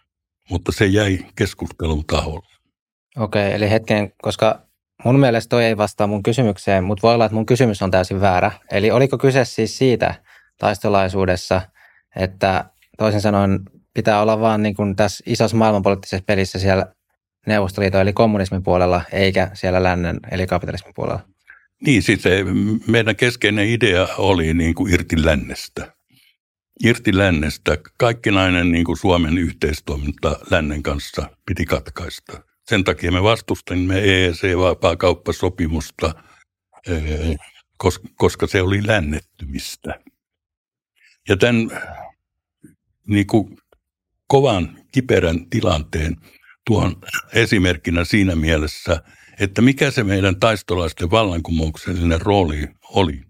Mutta se jäi keskustelun taholle. Okei, eli hetken, koska mun mielestä toi ei vastaa mun kysymykseen, mutta voi olla, että mun kysymys on täysin väärä. Eli oliko kyse siis siitä taistolaisuudessa, että toisin sanoen pitää olla vaan niin kuin tässä isossa maailmanpoliittisessa pelissä siellä Neuvostoliiton eli kommunismin puolella, eikä siellä lännen eli kapitalismin puolella? Niin, siis se meidän keskeinen idea oli niin kuin irti lännestä. Irti lännestä. Kaikkinainen niin kuin Suomen yhteistoiminta lännen kanssa piti katkaista. Sen takia me vastustimme EEC-vapaakauppasopimusta, eh, koska se oli lännettymistä. Ja tämän niin kuin kovan, kiperän tilanteen tuon esimerkkinä siinä mielessä, että mikä se meidän taistolaisten vallankumouksellinen rooli oli.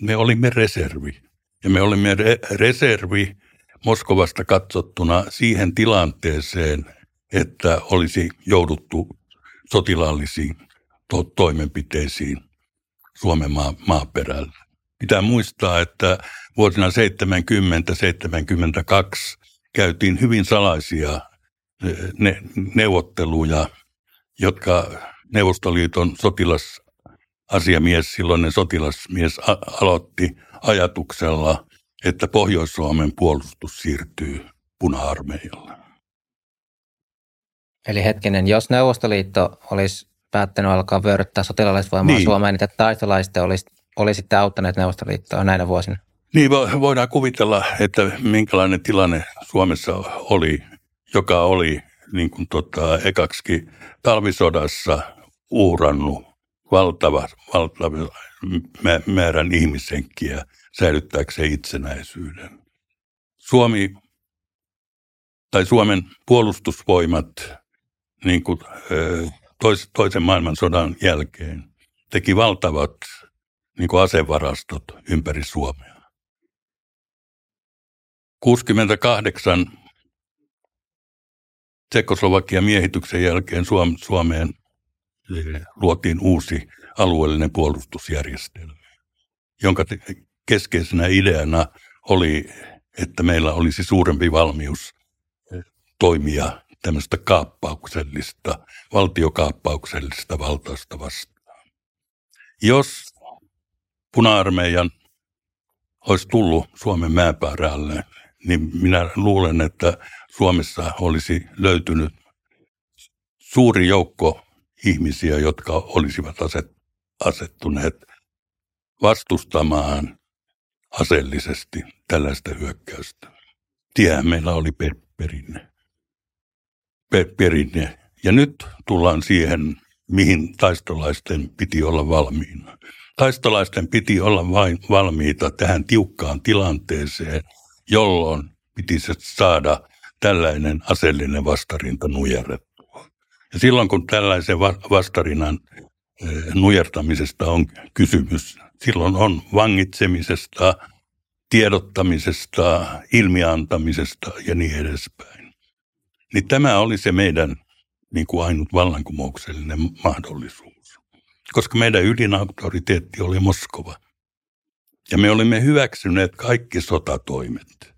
Me olimme reservi. Ja me olimme re- reservi Moskovasta katsottuna siihen tilanteeseen, että olisi jouduttu sotilaallisiin to- toimenpiteisiin Suomen maa- maaperällä. Pitää muistaa, että vuosina 70-72 käytiin hyvin salaisia ne, neuvotteluja, jotka Neuvostoliiton sotilasasiamies, silloinen sotilasmies aloitti ajatuksella, että Pohjois-Suomen puolustus siirtyy puna-armeijalle. Eli hetkinen, jos Neuvostoliitto olisi päättänyt alkaa vyöryttää sotilaallista niin. Suomeen, niin taistolaisten olisi, olisitte auttaneet Neuvostoliittoa näinä vuosina? Niin, voidaan kuvitella, että minkälainen tilanne Suomessa oli, joka oli niin kuin tota, ekaksi talvisodassa uurannut valtava, valtava määrän ihmishenkiä säilyttääkseen itsenäisyyden. Suomi tai Suomen puolustusvoimat niin kuin, tois, toisen maailmansodan jälkeen teki valtavat niin kuin asevarastot ympäri Suomea. 68 Tsekoslovakian miehityksen jälkeen Suomeen luotiin uusi alueellinen puolustusjärjestelmä, jonka keskeisenä ideana oli, että meillä olisi suurempi valmius toimia tämmöistä kaappauksellista, valtiokaappauksellista valtausta vastaan. Jos puna-armeijan olisi tullut Suomen mäenpäärälle, niin minä luulen, että Suomessa olisi löytynyt suuri joukko ihmisiä, jotka olisivat asettuneet vastustamaan aseellisesti tällaista hyökkäystä. Tiehän meillä oli per, perinne. Per, perinne. Ja nyt tullaan siihen, mihin taistolaisten piti olla valmiina. Taistolaisten piti olla vain valmiita tähän tiukkaan tilanteeseen, jolloin pitisi saada tällainen aseellinen vastarinta nujerrettua. Ja silloin kun tällaisen vastarinnan nujertamisesta on kysymys, silloin on vangitsemisesta, tiedottamisesta, ilmiantamisesta ja niin edespäin. Niin tämä oli se meidän niin kuin ainut vallankumouksellinen mahdollisuus. Koska meidän ydinauktoriteetti oli Moskova. Ja me olimme hyväksyneet kaikki sotatoimet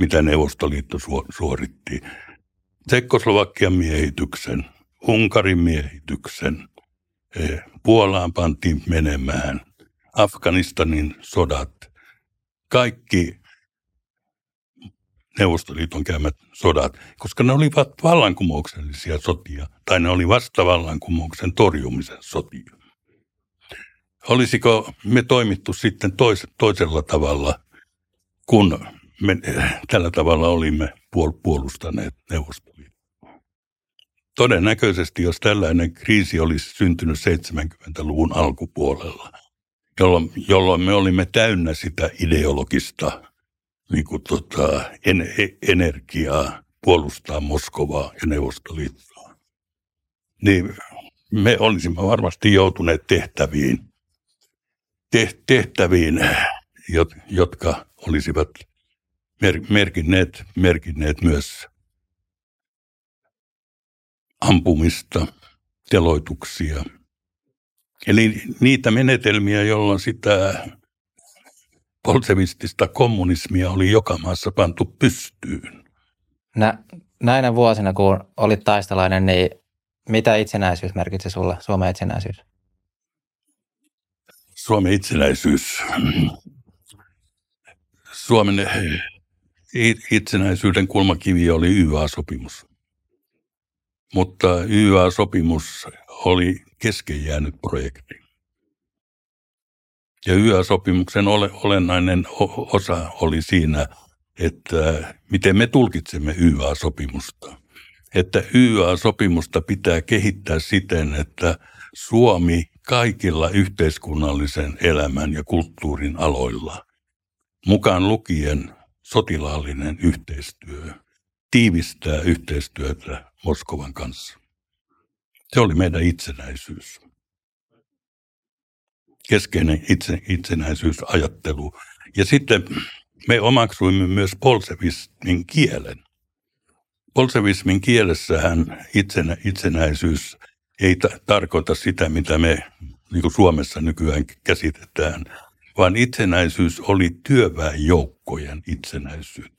mitä Neuvostoliitto suoritti. Tsekkoslovakian miehityksen, Unkarin miehityksen, eh, Puolaan pantiin menemään, Afganistanin sodat, kaikki Neuvostoliiton käymät sodat, koska ne olivat vallankumouksellisia sotia, tai ne oli vastavallankumouksen torjumisen sotia. Olisiko me toimittu sitten tois, toisella tavalla, kun me tällä tavalla olimme puol- puolustaneet Neuvostoliittoa. Todennäköisesti, jos tällainen kriisi olisi syntynyt 70-luvun alkupuolella, jolloin, jolloin me olimme täynnä sitä ideologista niin kuin tota, en, e, energiaa puolustaa Moskovaa ja Neuvostoliittoa, niin me olisimme varmasti joutuneet tehtäviin, tehtäviin jotka olisivat mer- merkinneet, merkinneet myös ampumista, teloituksia. Eli niitä menetelmiä, jolloin sitä polsevistista kommunismia oli joka maassa pantu pystyyn. Nä, näinä vuosina, kun olit taistalainen, niin mitä itsenäisyys merkitsi sulle, Suomen itsenäisyys? Suomen itsenäisyys. Suomen itsenäisyyden kulmakivi oli YA-sopimus. Mutta YA-sopimus oli kesken jäänyt projekti. Ja YA-sopimuksen olennainen osa oli siinä, että miten me tulkitsemme YA-sopimusta. Että YA-sopimusta pitää kehittää siten, että Suomi kaikilla yhteiskunnallisen elämän ja kulttuurin aloilla, mukaan lukien sotilaallinen yhteistyö, tiivistää yhteistyötä Moskovan kanssa. Se oli meidän itsenäisyys. Keskeinen itse, itsenäisyysajattelu. Ja sitten me omaksuimme myös polsevismin kielen. Polsevismin kielessähän itsenä, itsenäisyys ei ta- tarkoita sitä, mitä me niin kuin Suomessa nykyään käsitetään, vaan itsenäisyys oli työväenjoukkojen itsenäisyys.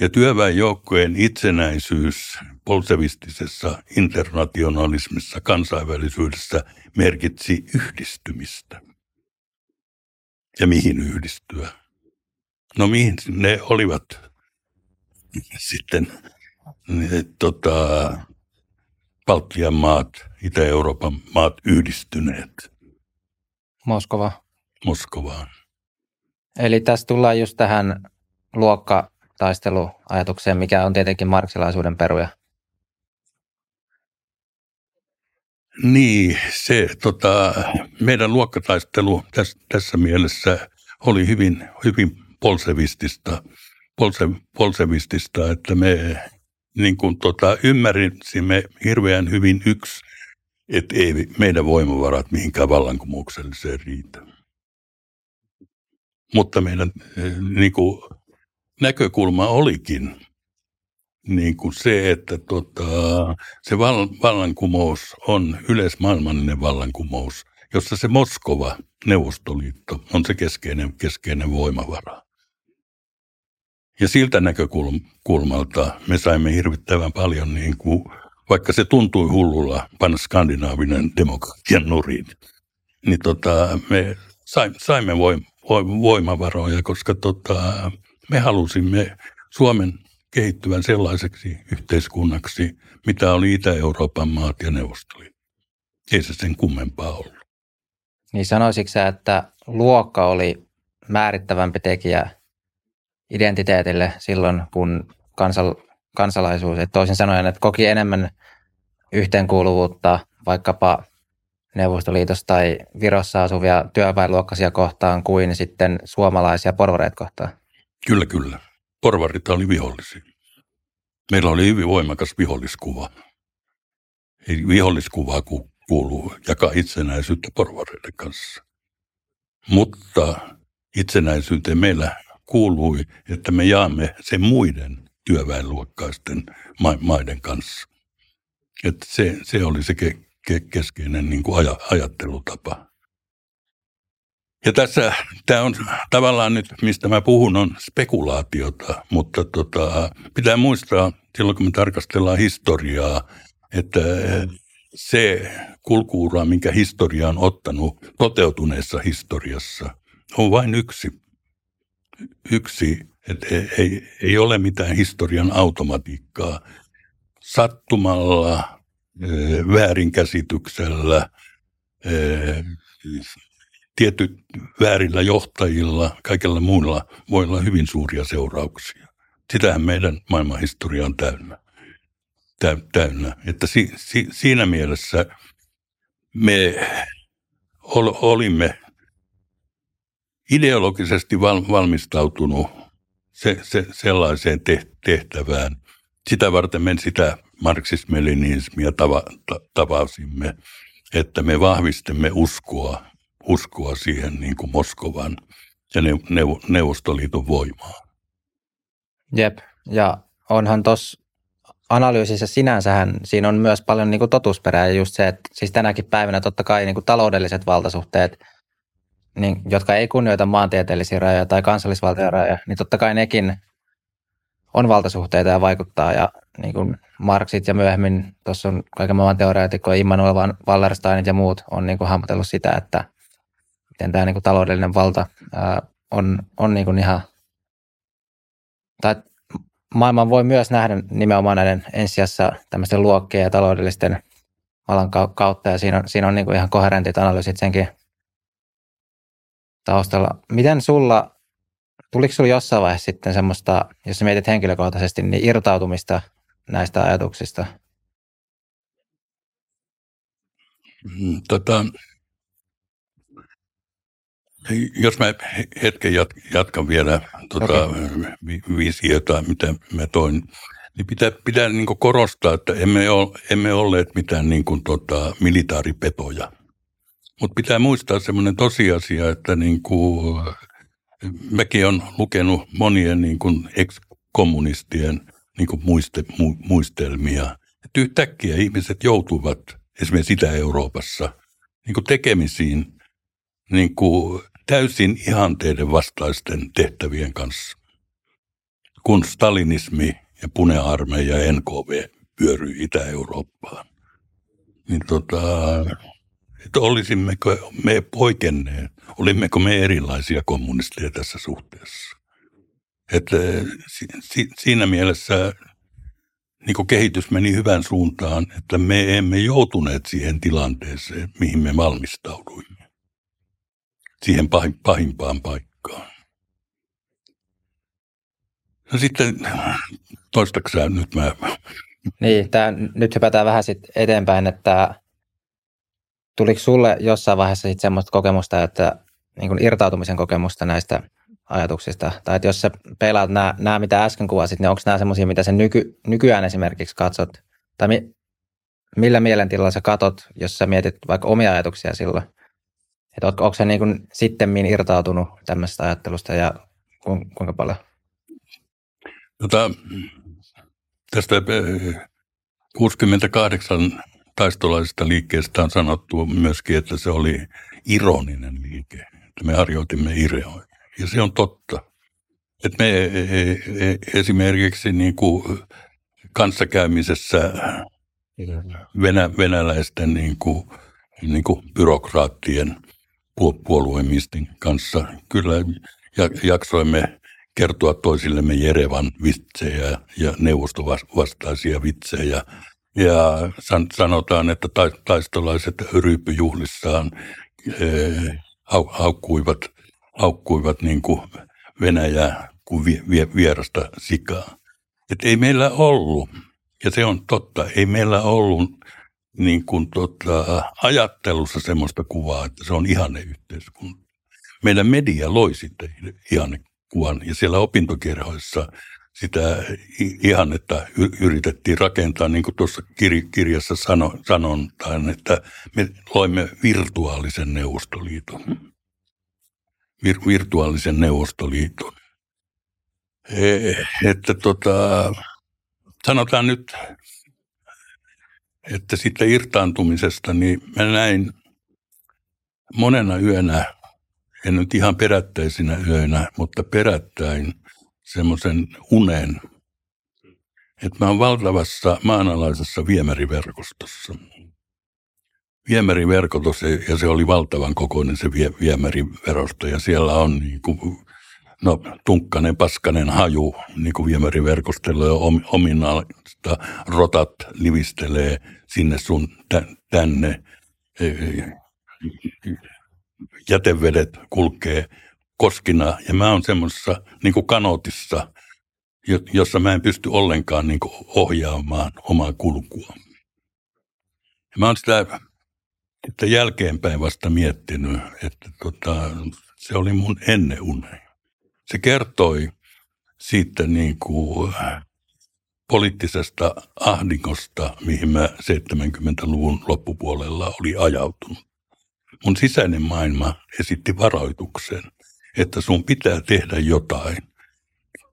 Ja työväenjoukkojen itsenäisyys polsevistisessa internationalismissa, kansainvälisyydessä merkitsi yhdistymistä. Ja mihin yhdistyä? No mihin ne olivat sitten ne, tota, Baltian maat, Itä-Euroopan maat yhdistyneet. Moskova. Moskovaan. Eli tässä tullaan just tähän luokkataisteluajatukseen, mikä on tietenkin marksilaisuuden peruja. Niin, se tota, meidän luokkataistelu tässä, tässä mielessä oli hyvin, hyvin polsevistista, polse, polsevistista, että me niin kuin tota, ymmärsimme hirveän hyvin yksi, että ei meidän voimavarat mihinkään vallankumoukselliseen riitä. Mutta meidän eh, niin kuin, näkökulma olikin niin kuin se, että tota, se vallankumous on yleismaailmallinen vallankumous, jossa se Moskova, Neuvostoliitto, on se keskeinen, keskeinen voimavara. Ja siltä näkökulmalta me saimme hirvittävän paljon, niin kuin, vaikka se tuntui hullulla panna skandinaavinen demokratian nurin, niin tota, me saimme voimavaroja, koska tota, me halusimme Suomen kehittyvän sellaiseksi yhteiskunnaksi, mitä oli Itä-Euroopan maat ja Neuvostoliitto. Ei se sen kummempaa ollut. Niin sanoisitko sä, että luokka oli määrittävämpi tekijä identiteetille silloin, kun kansal, kansalaisuus, että toisin sanoen, että koki enemmän yhteenkuuluvuutta vaikkapa Neuvostoliitossa tai Virossa asuvia työväenluokkaisia kohtaan kuin sitten suomalaisia porvareita kohtaan? Kyllä, kyllä. Porvarit oli vihollisia. Meillä oli hyvin voimakas viholliskuva. Ei viholliskuvaa kuuluu jakaa itsenäisyyttä porvareiden kanssa. Mutta itsenäisyyteen meillä kuului, että me jaamme sen muiden työväenluokkaisten maiden kanssa. Että se, se oli se ke, ke, keskeinen niin kuin aj, ajattelutapa. Ja tässä, tämä on tavallaan nyt, mistä mä puhun, on spekulaatiota, mutta tota, pitää muistaa silloin, kun me tarkastellaan historiaa, että se kulkuura, minkä historia on ottanut toteutuneessa historiassa, on vain yksi yksi, että ei, ei ole mitään historian automatiikkaa. Sattumalla, väärinkäsityksellä, tietyt väärillä johtajilla, kaikilla muilla voi olla hyvin suuria seurauksia. Sitähän meidän maailmanhistoria on täynnä. täynnä. Että si, si, siinä mielessä me ol, olimme ideologisesti val, valmistautunut se, se, sellaiseen tehtävään. Sitä varten me sitä marksismelinismia tava, ta, tavasimme, että me vahvistimme uskoa, uskoa siihen niin kuin Moskovan ja Neuvostoliiton voimaa. Jep, ja onhan tuossa analyysissä sinänsähän siinä on myös paljon niin kuin totuusperää ja just se, että siis tänäkin päivänä totta kai niin kuin taloudelliset valtasuhteet – niin, jotka ei kunnioita maantieteellisiä rajoja tai kansallisvaltion rajoja, niin totta kai nekin on valtasuhteita ja vaikuttaa. Ja niin kuin Marksit ja myöhemmin tuossa on kaiken maailman teoreetikkoja, Immanuel Wallersteinit ja muut on niin kuin hahmotellut sitä, että miten tämä niin kuin taloudellinen valta ää, on, on niin kuin ihan, tai maailman voi myös nähdä nimenomaan näiden ensisijassa tämmöisten luokkien ja taloudellisten alan kautta, ja siinä on, siinä on niin kuin ihan koherentit analyysit senkin taustalla. Miten sulla, tuliko sulla jossain vaiheessa sitten semmoista, jos sä mietit henkilökohtaisesti, niin irtautumista näistä ajatuksista? Mm, tota, jos mä hetken jatkan vielä tuota okay. visiota, mitä mä toin, niin pitää, pitää niin korostaa, että emme, ole, emme olleet mitään niin kuin tota, militaaripetoja. Mutta pitää muistaa semmoinen tosiasia, että niin kuin, mäkin olen lukenut monien niin kuin ex-kommunistien niin kuin muiste, mu, muistelmia. Että yhtäkkiä ihmiset joutuvat esimerkiksi Itä-Euroopassa niin kuin tekemisiin niin kuin täysin ihanteiden vastaisten tehtävien kanssa. Kun stalinismi ja punearmeija ja NKV pyöryi Itä-Eurooppaan, niin tota, että olisimmeko me poikenneet, olimmeko me erilaisia kommunisteja tässä suhteessa. Että si, si, siinä mielessä niin kehitys meni hyvän suuntaan, että me emme joutuneet siihen tilanteeseen, mihin me valmistauduimme siihen pahimpaan paikkaan. No sitten, toistaksä nyt mä... Niin, tää, nyt hypätään vähän sit eteenpäin, että tuliko sulle jossain vaiheessa sitten semmoista kokemusta, että niin kuin irtautumisen kokemusta näistä ajatuksista? Tai että jos sä peilaat nämä, nämä mitä äsken kuvasit, niin onko nämä semmoisia, mitä sä nyky, nykyään esimerkiksi katsot? Tai mi, millä mielentilalla sä katot, jos sä mietit vaikka omia ajatuksia silloin? Että onko, onko se niin kuin sittemmin irtautunut tämmöisestä ajattelusta ja kuinka paljon? Tota, tästä 68 eh, taistolaisesta liikkeestä on sanottu myöskin, että se oli ironinen liike. Että me harjoitimme ireoja. Ja se on totta. Että me eh, eh, esimerkiksi niin kuin kanssakäymisessä venä, venäläisten niin kuin, niin kuin byrokraattien puoluemistin kanssa. Kyllä jaksoimme kertoa toisillemme Jerevan vitsejä ja neuvostovastaisia vitsejä. Ja san, sanotaan, että taistolaiset ryyppyjuhlissaan eh, haukkuivat, haukkuivat niin kuin Venäjää kuin vierasta sikaa. Et ei meillä ollut, ja se on totta, ei meillä ollut niin kuin tota, ajattelussa semmoista kuvaa, että se on ihanne yhteiskunta. Meidän media loi sitten ihannekuvan ja siellä opintokerhoissa sitä ihannetta yritettiin rakentaa, niin kuin tuossa kirjassa sano, sanontaan, että me loimme virtuaalisen neuvostoliiton. Vir, virtuaalisen neuvostoliiton. E, että tota, sanotaan nyt että sitten irtaantumisesta, niin mä näin monena yönä, en nyt ihan perättäisinä yöinä, mutta perättäin semmoisen unen, että mä oon valtavassa maanalaisessa viemäriverkostossa. Viemäriverkotos, ja se oli valtavan kokoinen se vie, viemäriverosto, ja siellä on niin kuin no, tunkkanen, paskanen haju, niin kuin viemäriverkostella jo ominaista, rotat livistelee sinne sun tänne, e, jätevedet kulkee koskina, ja mä oon semmoisessa niin kuin kanotissa, jossa mä en pysty ollenkaan niin kuin ohjaamaan omaa kulkua. Ja mä oon sitä että jälkeenpäin vasta miettinyt, että tota, se oli mun ennen uneni se kertoi siitä niin kuin poliittisesta ahdingosta, mihin mä 70-luvun loppupuolella oli ajautunut. Mun sisäinen maailma esitti varoituksen, että sun pitää tehdä jotain,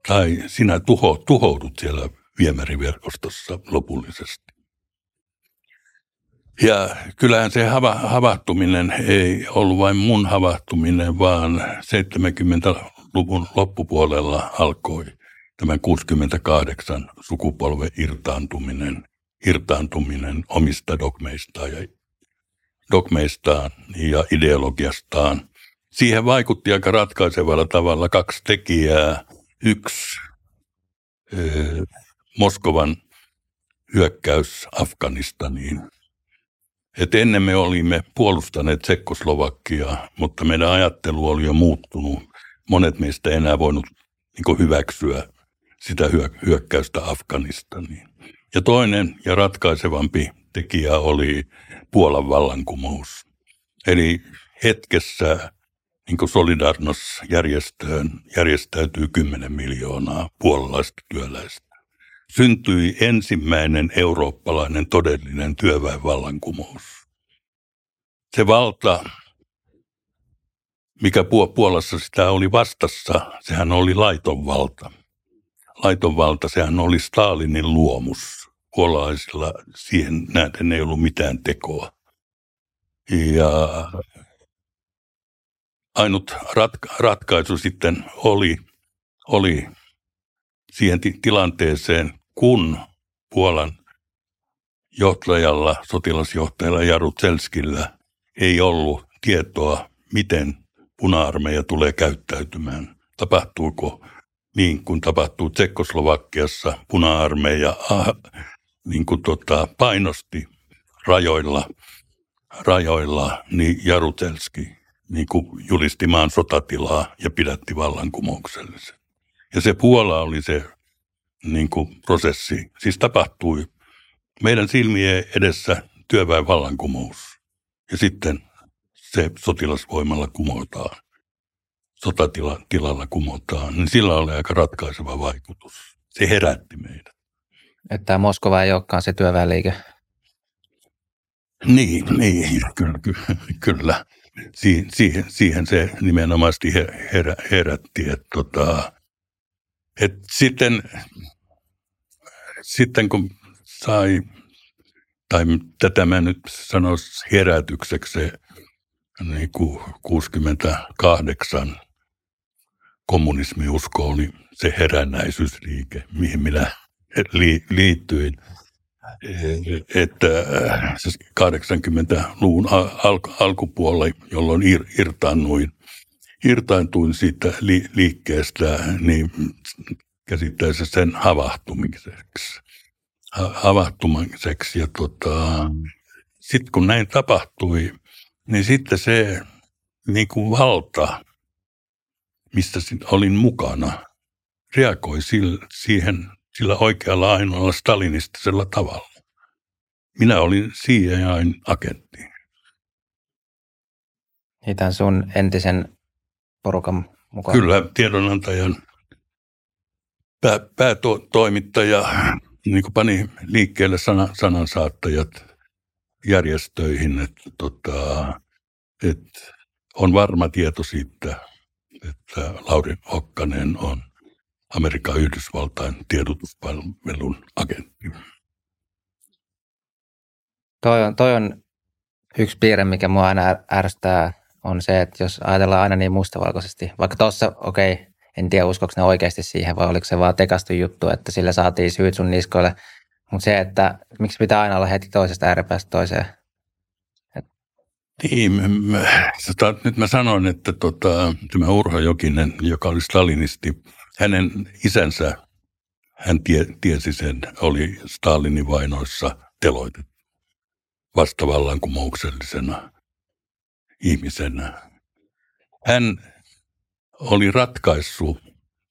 tai sinä tuho, tuhoudut siellä viemäriverkostossa lopullisesti. Ja kyllähän se hava, havahtuminen ei ollut vain mun havahtuminen, vaan 70-luvun loppupuolella alkoi tämän 68 sukupolven irtaantuminen, irtaantuminen omista dogmeistaan ja, dogmeistaan ja ideologiastaan. Siihen vaikutti aika ratkaisevalla tavalla kaksi tekijää. Yksi Moskovan hyökkäys Afganistaniin. Et ennen me olimme puolustaneet Tsekkoslovakiaa, mutta meidän ajattelu oli jo muuttunut. Monet meistä ei enää voinut niin hyväksyä sitä hyökkäystä Afganistaniin. Ja toinen ja ratkaisevampi tekijä oli Puolan vallankumous. Eli hetkessä niin Solidarnos-järjestöön järjestäytyy 10 miljoonaa puolalaista työläistä. Syntyi ensimmäinen eurooppalainen todellinen työväenvallankumous. Se valta, mikä Puolassa sitä oli vastassa, sehän oli laiton valta. Laiton valta, sehän oli Stalinin luomus. Puolalaisilla siihen nähden ei ollut mitään tekoa. Ja ainut ratka- ratkaisu sitten oli, oli siihen t- tilanteeseen, kun Puolan johtajalla, sotilasjohtajalla Jaru Tselskillä ei ollut tietoa, miten puna-armeija tulee käyttäytymään. Tapahtuuko niin kuin tapahtuu Tsekkoslovakiassa, puna-armeija ah, niin kuin tota, painosti rajoilla, rajoilla niin Jarutelski niin kuin julisti maan sotatilaa ja pidätti vallankumouksellisen. Ja se Puola oli se niin kuin prosessi, siis tapahtui meidän silmien edessä työväenvallankumous. Ja sitten se sotilasvoimalla kumotaan, sotatilalla kumotaan, niin sillä oli aika ratkaiseva vaikutus. Se herätti meidät. Että Moskova ei olekaan se työväenliike. Niin, niin kyllä, kyllä, kyllä siihen, siihen, siihen se nimenomaisesti herä, herätti. Että tota, et sitten, sitten kun sai, tai tätä mä nyt sanoisin herätykseksi, se niin kuin 68 kommunismiusko oli se herännäisyysliike, mihin minä liittyin – että 80-luvun al- alkupuolella, jolloin ir- irtaannuin, irtaantuin siitä li- liikkeestä, niin käsittäisi sen havahtumiseksi. Ha- havahtumiseksi. Ja tota, sitten kun näin tapahtui, niin sitten se niin kuin valta, mistä olin mukana, reagoi siihen sillä oikealla ainoalla stalinistisella tavalla. Minä olin CIAin agentti. Niin tämän sun entisen porukan mukaan? Kyllä, tiedonantajan pää, päätoimittaja niin kuin pani liikkeelle sana, sanansaattajat järjestöihin, että, tota, että on varma tieto siitä, että Lauri Okkanen on Amerikan Yhdysvaltain tiedotuspalvelun agentti. Toi on, toi on yksi piirre, mikä mua aina ärsyttää, on se, että jos ajatellaan aina niin mustavalkoisesti, vaikka tuossa, okei, okay, en tiedä uskoiko ne oikeasti siihen vai oliko se vaan tekastu juttu, että sillä saatiin syyt sun niskoille, mutta se, että miksi pitää aina olla heti toisesta ääripäästä toiseen. Niin, mä, tota, nyt mä sanoin, että tota, tämä Urho Jokinen, joka oli stalinisti, hänen isänsä, hän tie, tiesi sen, oli Stalinin vainoissa teloitettu vastavallankumouksellisena ihmisenä. Hän oli ratkaissut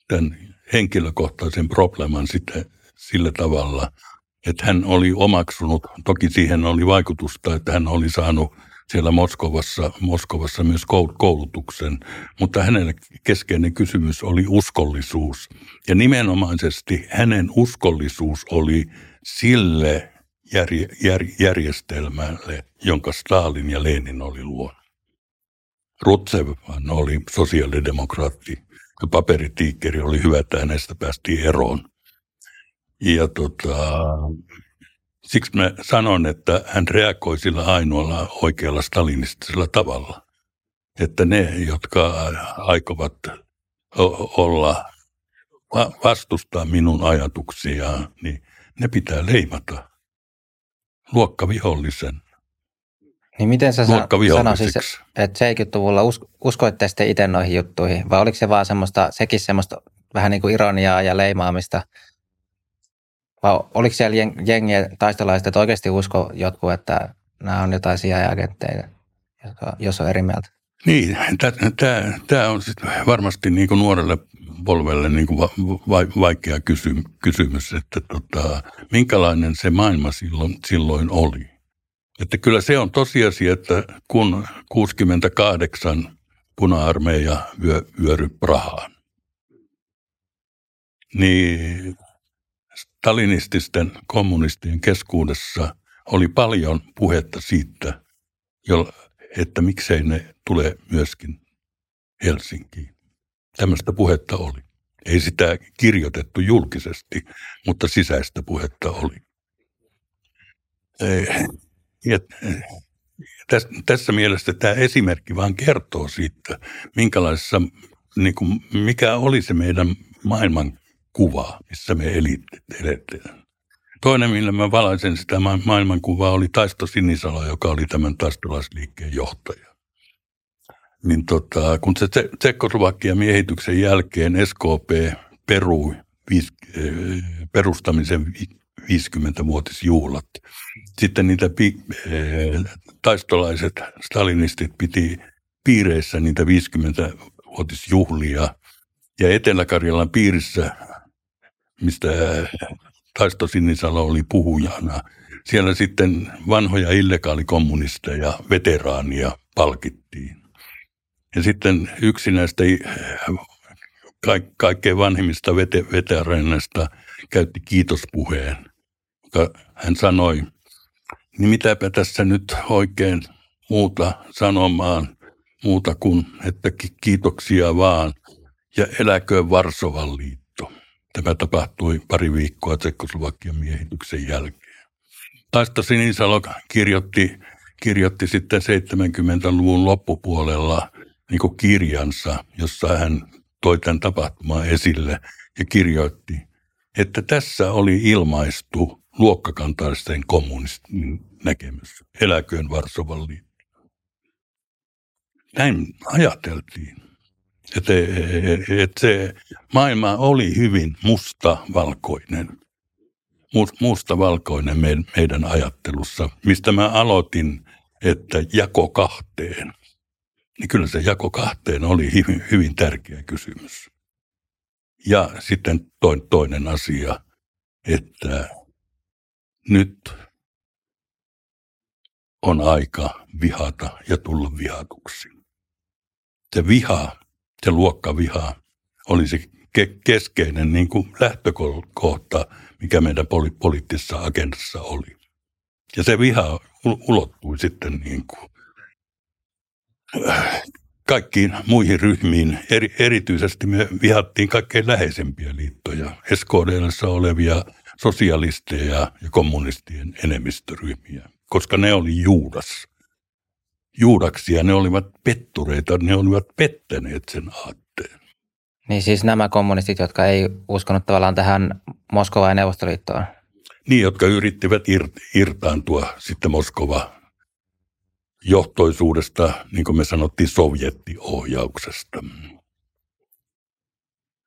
tämän henkilökohtaisen probleeman sitä, sillä tavalla, että hän oli omaksunut, toki siihen oli vaikutusta, että hän oli saanut siellä Moskovassa, Moskovassa myös koulutuksen, mutta hänelle keskeinen kysymys oli uskollisuus. Ja nimenomaisesti hänen uskollisuus oli sille jär, jär, järjestelmälle, jonka Stalin ja Lenin oli luonut. Rutsev oli sosiaalidemokraatti ja paperitiikkeri oli hyvä, että hänestä päästiin eroon. Ja tota, Siksi mä sanon, että hän reagoi sillä ainoalla oikealla stalinistisella tavalla. Että ne, jotka aikovat olla, vastustaa minun ajatuksia, niin ne pitää leimata luokkavihollisen. Niin miten sä sanoisit, että 70-luvulla uskoitte sitten itse noihin juttuihin, vai oliko se vaan semmoista, sekin semmoista vähän niin kuin ironiaa ja leimaamista, vai oliko siellä jengiä taistolaiset, että oikeasti usko jotkut, että nämä on jotain CIA-agentteja, jos on eri mieltä? Niin, tämä on sit varmasti niin kuin nuorelle polvelle niin kuin va, va, vaikea kysy, kysymys, että tota, minkälainen se maailma silloin, silloin oli. Että kyllä se on tosiasia, että kun 68 puna-armeija vyö, vyöry Prahaan, niin stalinististen kommunistien keskuudessa oli paljon puhetta siitä, että miksei ne tule myöskin Helsinkiin. Tämmöistä puhetta oli. Ei sitä kirjoitettu julkisesti, mutta sisäistä puhetta oli. Ja tässä mielessä tämä esimerkki vaan kertoo siitä, minkälaisessa, niin kuin, mikä oli se meidän maailman kuva, missä me eletään. Toinen, millä mä valaisen sitä maailmankuvaa, oli Taisto Sinisalo, joka oli tämän taistolaisliikkeen johtaja. Niin tota, kun se Tsekkoslovakian miehityksen jälkeen SKP perui viis, eh, perustamisen 50-vuotisjuhlat. Sitten niitä pi, eh, taistolaiset stalinistit piti piireissä niitä 50-vuotisjuhlia. Ja Etelä-Karjalan piirissä, mistä Taisto Sinisalo oli puhujana, siellä sitten vanhoja illegaalikommunisteja, veteraania palkittiin. Ja sitten yksi näistä kaikkein vanhimmista vete, veteraaneista käytti kiitospuheen. Hän sanoi, niin mitäpä tässä nyt oikein muuta sanomaan, muuta kuin, että kiitoksia vaan ja eläköön Varsovan liitto. Tämä tapahtui pari viikkoa Tsekkoslovakian miehityksen jälkeen. Taista Sinisalo kirjoitti, kirjoitti sitten 70-luvun loppupuolella niin kirjansa, jossa hän toi tämän tapahtuman esille ja kirjoitti, että tässä oli ilmaistu luokkakantaisten kommunistin näkemys. Eläköön Varsovan liitto. Näin ajateltiin. Että, että se maailma oli hyvin musta-valkoinen. Musta-valkoinen meidän ajattelussa, mistä mä aloitin, että jako kahteen niin kyllä se jako kahteen oli hyvin, hyvin tärkeä kysymys. Ja sitten toinen asia, että nyt on aika vihata ja tulla vihatuksi. Se viha, se luokkaviha, oli se ke- keskeinen niin kuin lähtökohta, mikä meidän poli- poliittisessa agendassa oli. Ja se viha ulottui sitten niin kuin kaikkiin muihin ryhmiin. Eri, erityisesti me vihattiin kaikkein läheisempiä liittoja, SKDLssä olevia sosialisteja ja kommunistien enemmistöryhmiä, koska ne oli Juudas. Juudaksia, ne olivat pettureita, ne olivat pettäneet sen aatteen. Niin siis nämä kommunistit, jotka ei uskonut tavallaan tähän Moskovaan ja Neuvostoliittoon? Niin, jotka yrittivät irtaantua sitten Moskova johtoisuudesta, niin kuin me sanottiin, sovjettiohjauksesta.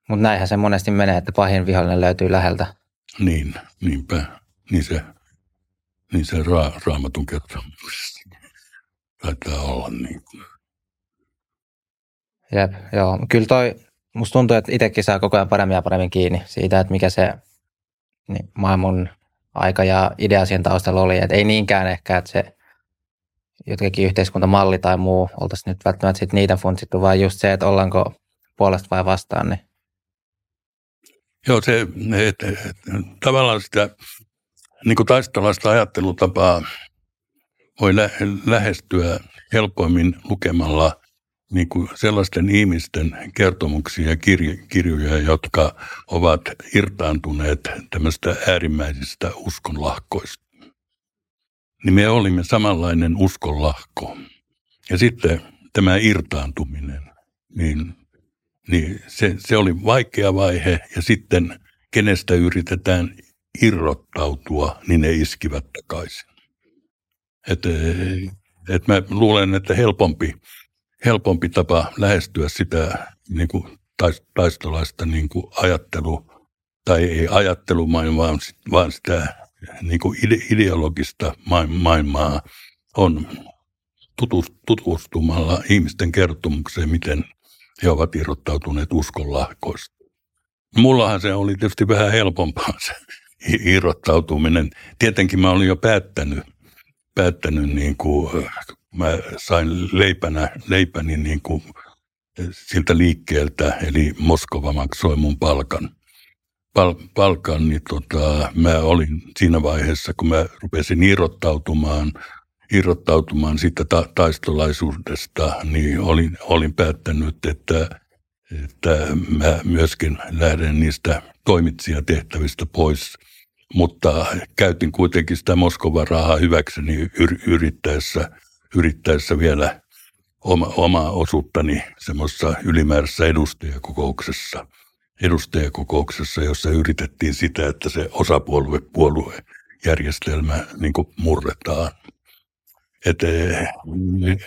Mutta näinhän se monesti menee, että pahin vihollinen löytyy läheltä. Niin, niinpä. Niin se, niin se ra, raamatun kertomuksessa taitaa olla niin kuin. Jep, joo. Kyllä toi, musta tuntuu, että itsekin saa koko ajan paremmin ja paremmin kiinni siitä, että mikä se niin, maailman aika ja idea siihen taustalla oli. Että ei niinkään ehkä, että se jotenkin yhteiskuntamalli tai muu oltaisiin nyt välttämättä sit niitä funtsittu, vaan just se, että ollaanko puolesta vai vastaan. Niin. Joo, se, että et, tavallaan sitä niin kuin taistolaista ajattelutapaa voi lä- lähestyä helpoimmin lukemalla niin kuin sellaisten ihmisten kertomuksia ja kirj- kirjoja, jotka ovat irtaantuneet tämmöistä äärimmäisistä uskonlahkoista. niin me olimme samanlainen uskonlahko. Ja sitten tämä irtaantuminen, niin, niin se, se oli vaikea vaihe ja sitten kenestä yritetään irrottautua, niin ne iskivät takaisin. Et, et mä luulen, että helpompi, helpompi tapa lähestyä sitä niin kuin taistolaista niin kuin ajattelu, tai ei ajattelu vaan, vaan sitä niin kuin ideologista maailmaa on tutustumalla ihmisten kertomukseen, miten he ovat irrottautuneet uskonlahkoista. Mullahan se oli tietysti vähän helpompaa se irrottautuminen. Tietenkin mä olin jo päättänyt, päättänyt niin kuin, mä sain leipänä, leipäni niin kuin siltä liikkeeltä, eli Moskova maksoi mun palkan. Pal- palkan, niin tota, mä olin siinä vaiheessa, kun mä rupesin irrottautumaan, irrottautumaan siitä ta- taistolaisuudesta, niin olin, olin päättänyt, että, että mä myöskin lähden niistä toimitsijatehtävistä pois – mutta käytin kuitenkin sitä Moskovan rahaa hyväkseni yrittäessä, yrittäessä vielä oma, omaa osuuttani semmoisessa ylimääräisessä edustajakokouksessa, edustajakokouksessa, jossa yritettiin sitä, että se osapuoluejärjestelmä niin murretaan. Että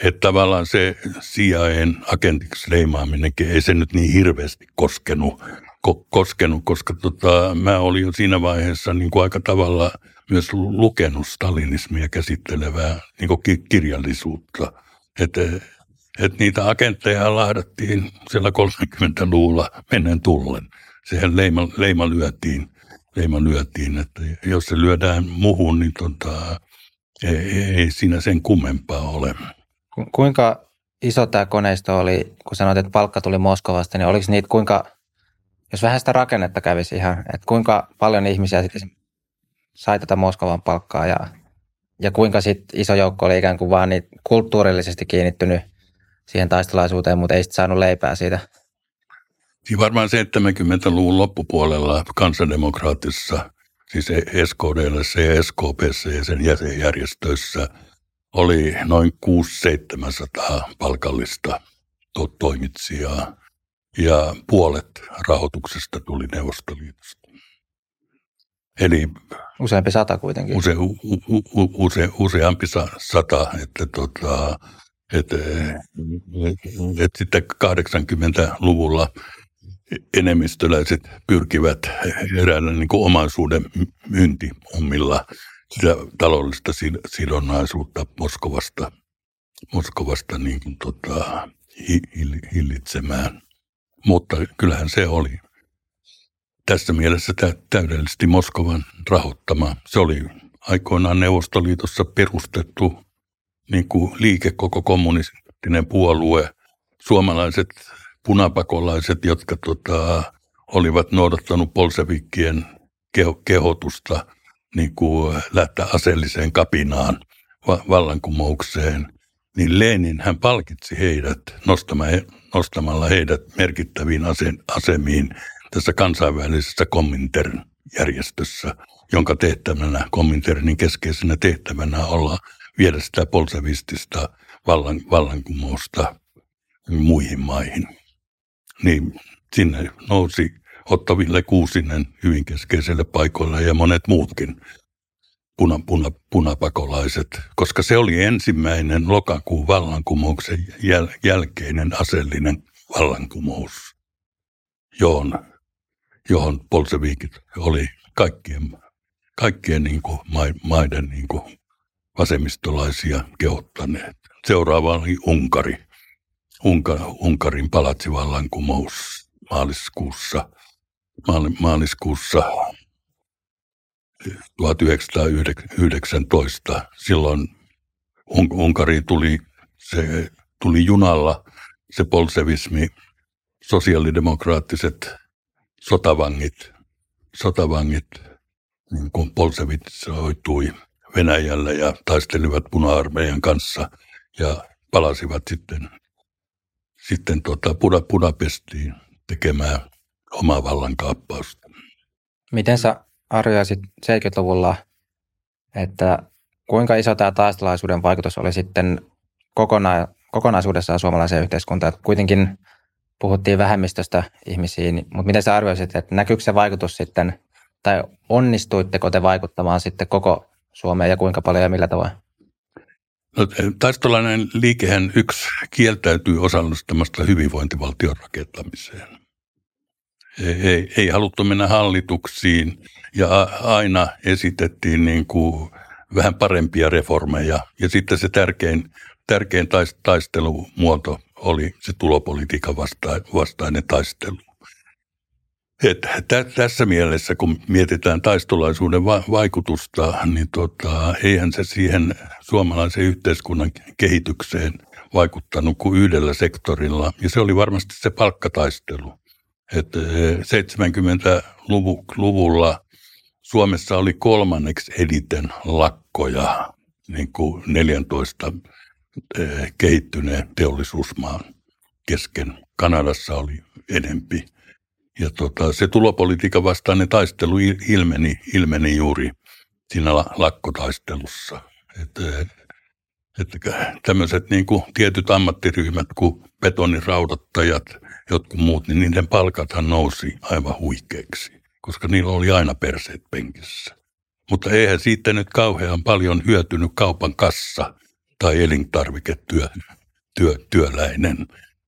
et tavallaan se CIAn agentiksi leimaaminenkin ei se nyt niin hirveästi koskenut ko- koskenut, koska tota, mä olin jo siinä vaiheessa niin kuin aika tavalla myös lukenut stalinismia käsittelevää niin kuin kirjallisuutta. Että et niitä agentteja lahdattiin siellä 30-luvulla menneen tullen. Sehän leima, leima lyötiin, leima lyötiin, että jos se lyödään muhun, niin tota, ei, ei siinä sen kummempaa ole. Kuinka iso tämä koneisto oli, kun sanoit, että palkka tuli Moskovasta, niin oliko niitä kuinka jos vähän sitä rakennetta kävisi ihan, että kuinka paljon ihmisiä sitten sai tätä Moskovan palkkaa ja, ja kuinka sitten iso joukko oli ikään kuin vaan niin kulttuurillisesti kiinnittynyt siihen taistelaisuuteen, mutta ei sitten saanut leipää siitä. Siinä varmaan 70-luvun loppupuolella kansandemokraatissa, siis SKDL ja SKPssä ja sen jäsenjärjestöissä oli noin 600-700 palkallista to- toimitsijaa ja puolet rahoituksesta tuli Neuvostoliitosta. Eli useampi sata kuitenkin. Use, u, u, use, useampi sata, että tota, et, et, et sitten 80-luvulla enemmistöläiset pyrkivät eräällä niin kuin omaisuuden myyntiommilla sitä taloudellista sidonnaisuutta Moskovasta, Moskovasta niin kuin tota, hillitsemään. Mutta kyllähän se oli. Tässä mielessä täydellisesti Moskovan rahoittama. Se oli aikoinaan Neuvostoliitossa perustettu niin kuin liike, koko kommunistinen puolue, suomalaiset punapakolaiset, jotka tota, olivat noudattanut polsevikkien keho, kehotusta niin kuin lähteä aseelliseen kapinaan, va- vallankumoukseen, niin Lenin hän palkitsi heidät nostamalla heidät merkittäviin asemiin tässä kansainvälisessä Komintern-järjestössä, jonka tehtävänä, Kominternin keskeisenä tehtävänä olla viedä sitä polsevistista vallan, vallankumousta muihin maihin. Niin sinne nousi Otto Ville Kuusinen hyvin keskeiselle paikoille ja monet muutkin puna, puna, punapakolaiset, koska se oli ensimmäinen lokakuun vallankumouksen jäl, jälkeinen aseellinen vallankumous, johon, johon polseviikit oli kaikkien, kaikkien niin kuin maiden niin kuin vasemmistolaisia kehottaneet. Seuraava oli Unkari. Unka, Unkarin palatsivallankumous maaliskuussa, maaliskuussa 1919. Silloin Unkariin tuli, se, tuli junalla se polsevismi, sosiaalidemokraattiset sotavangit, sotavangit niin kuin polsevitsoitui Venäjällä ja taistelivat puna-armeijan kanssa ja palasivat sitten, sitten tota Budapestiin tekemään omaa vallankaappausta. Miten sä arvioisit 70-luvulla, että kuinka iso tämä taistelaisuuden vaikutus oli sitten kokona- kokonaisuudessaan suomalaiseen yhteiskuntaan? Kuitenkin puhuttiin vähemmistöstä ihmisiin, mutta miten sä arvioisit, että näkyykö se vaikutus sitten, tai onnistuitteko te vaikuttamaan sitten koko Suomeen ja kuinka paljon ja millä tavoin? No, taistolainen liikehän yksi kieltäytyy osallistumasta hyvinvointivaltion rakentamiseen. Ei, ei, haluttu mennä hallituksiin ja aina esitettiin niin kuin vähän parempia reformeja. Ja sitten se tärkein, tärkein taistelumuoto oli se tulopolitiikan vastainen taistelu. Et tä, tässä mielessä, kun mietitään taistolaisuuden va- vaikutusta, niin tota, eihän se siihen suomalaisen yhteiskunnan kehitykseen vaikuttanut kuin yhdellä sektorilla, ja se oli varmasti se palkkataistelu. Et 70-luvulla e, Suomessa oli kolmanneksi editen lakkoja niin kuin 14 e, kehittyneen teollisuusmaan kesken. Kanadassa oli enempi – ja tota, se tulopolitiikan vastainen taistelu ilmeni, ilmeni juuri siinä lakkotaistelussa. Että, että tämmöiset niin kuin tietyt ammattiryhmät kuin betoniraudattajat, jotkut muut, niin niiden palkathan nousi aivan huikeiksi, koska niillä oli aina perseet penkissä. Mutta eihän siitä nyt kauhean paljon hyötynyt kaupan kassa tai elintarviketyöläinen. Työ, työläinen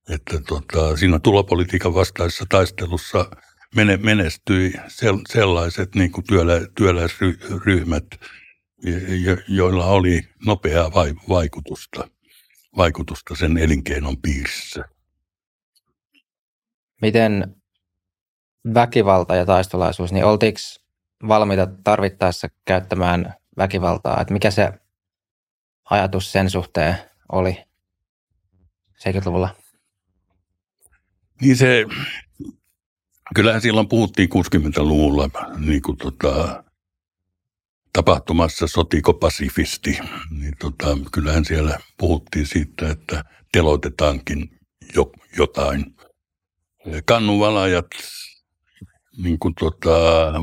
että tota, siinä tulopolitiikan vastaisessa taistelussa menestyi sellaiset niin kuin työlä, työläisryhmät, joilla oli nopeaa vaikutusta, vaikutusta sen elinkeinon piirissä. Miten väkivalta ja taistolaisuus, niin oltiinko valmiita tarvittaessa käyttämään väkivaltaa? Että mikä se ajatus sen suhteen oli 70-luvulla? Niin se, kyllähän silloin puhuttiin 60-luvulla niin kuin tota, tapahtumassa Sotiko Pasifisti, niin tota, kyllähän siellä puhuttiin siitä, että teloitetaankin jo, jotain. Kannuvalajat, niin kuin tota,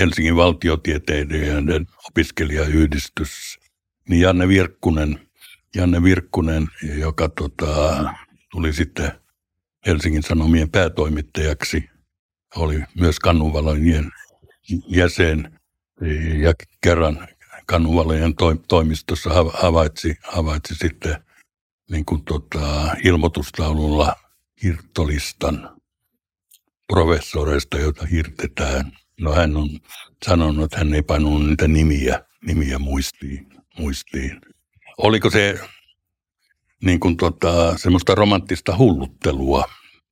Helsingin valtiotieteiden opiskelijayhdistys, niin Janne Virkkunen, Janne Virkkunen joka tota, tuli sitten Helsingin Sanomien päätoimittajaksi. Oli myös kannunvalojen jäsen ja kerran kannunvalojen toimistossa havaitsi, havaitsi sitten niin kuin tota, ilmoitustaululla hirttolistan professoreista, joita hirtetään. No hän on sanonut, että hän ei pannut niitä nimiä, nimiä muistiin, muistiin. Oliko se niin kuin tota, semmoista romanttista hulluttelua,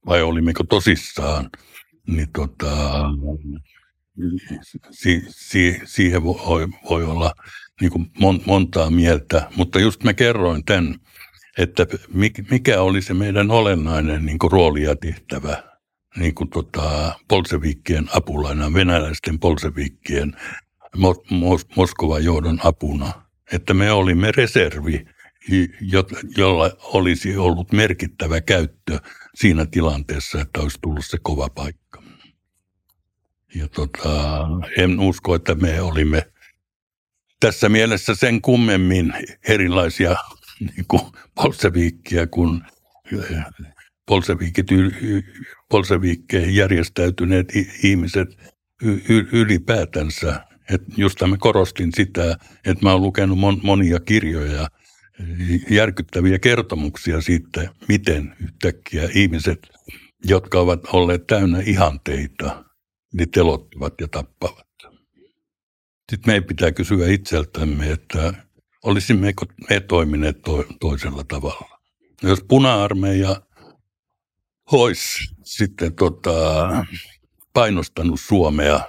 vai olimmeko tosissaan, niin tota, si, si, siihen voi, voi olla niin kuin mon, montaa mieltä. Mutta just mä kerroin tämän, että mikä oli se meidän olennainen niin kuin rooli ja tehtävä niin kuin tota, polseviikkien apulaina, venäläisten polseviikkien Mos- Moskovan johdon apuna. Että me olimme reservi jolla olisi ollut merkittävä käyttö siinä tilanteessa, että olisi tullut se kova paikka. Ja tota, en usko, että me olimme tässä mielessä sen kummemmin erilaisia niin kuin bolseviikkia kuin bolseviikit, bolseviikkeihin järjestäytyneet ihmiset ylipäätänsä. Et just mä korostin sitä, että mä oon lukenut monia kirjoja – järkyttäviä kertomuksia siitä, miten yhtäkkiä ihmiset, jotka ovat olleet täynnä ihanteita, niin telottuvat ja tappavat. Sitten meidän pitää kysyä itseltämme, että olisimmeko me toimineet to- toisella tavalla. Jos puna-armeija olisi sitten tota, painostanut Suomea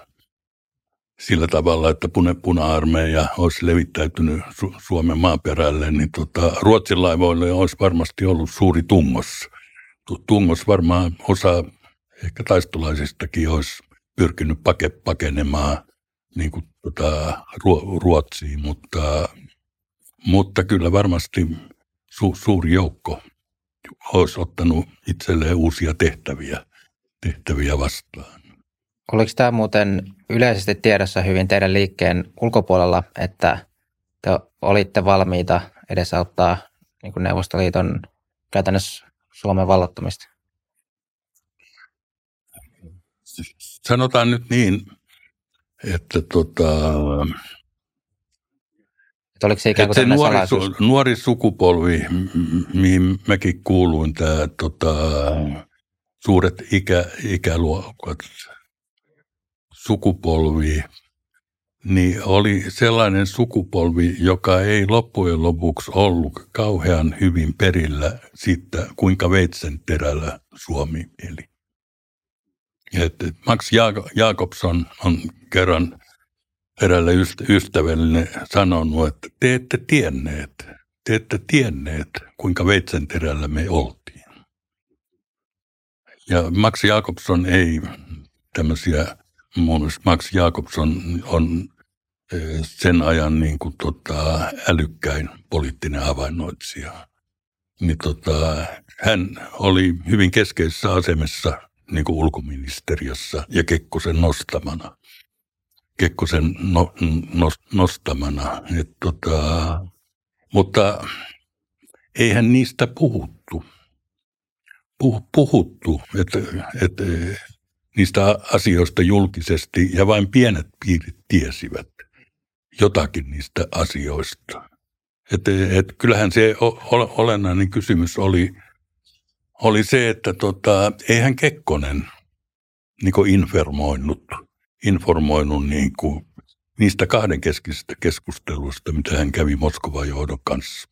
sillä tavalla, että puna-armeija olisi levittäytynyt Su- Suomen maaperälle, niin tota, Ruotsin laivoille olisi varmasti ollut suuri tungos. Tungos varmaan osa ehkä taistolaisistakin olisi pyrkinyt pake, pakenemaan niin kuin tota, Ruotsiin, mutta, mutta kyllä varmasti su, suuri joukko olisi ottanut itselleen uusia tehtäviä, tehtäviä vastaan. Oliko tämä muuten yleisesti tiedossa hyvin teidän liikkeen ulkopuolella, että te olitte valmiita edesauttaa niin kuin Neuvostoliiton käytännössä Suomen vallottamista? Sanotaan nyt niin, että tota, että oliko se ikään kuin se nuori, su, nuori sukupolvi, mihin mäkin kuuluin, tämä tota, suuret ikä, ikäluokat, sukupolvi, niin oli sellainen sukupolvi, joka ei loppujen lopuksi ollut kauhean hyvin perillä siitä, kuinka veitsen terällä Suomi eli. Et Max Jakobson on kerran erälle ystävälle sanonut, että te ette tienneet, te ette tienneet, kuinka veitsen terällä me oltiin. Ja Max Jakobson ei tämmöisiä, muun muassa Max Jakobson on sen ajan niin kuin tota, älykkäin poliittinen havainnoitsija. Niin tota, hän oli hyvin keskeisessä asemassa niin kuin ulkoministeriössä ja Kekkosen nostamana. Kekkosen no, no, nostamana. Et tota, mutta eihän niistä puhuttu. Puh, puhuttu, että, että niistä asioista julkisesti ja vain pienet piirit tiesivät jotakin niistä asioista. Et, et kyllähän se olennainen kysymys oli, oli se, että tota, eihän Kekkonen niin informoinut, informoinut niin kuin niistä kahdenkeskisistä keskusteluista, mitä hän kävi Moskovan johdon kanssa.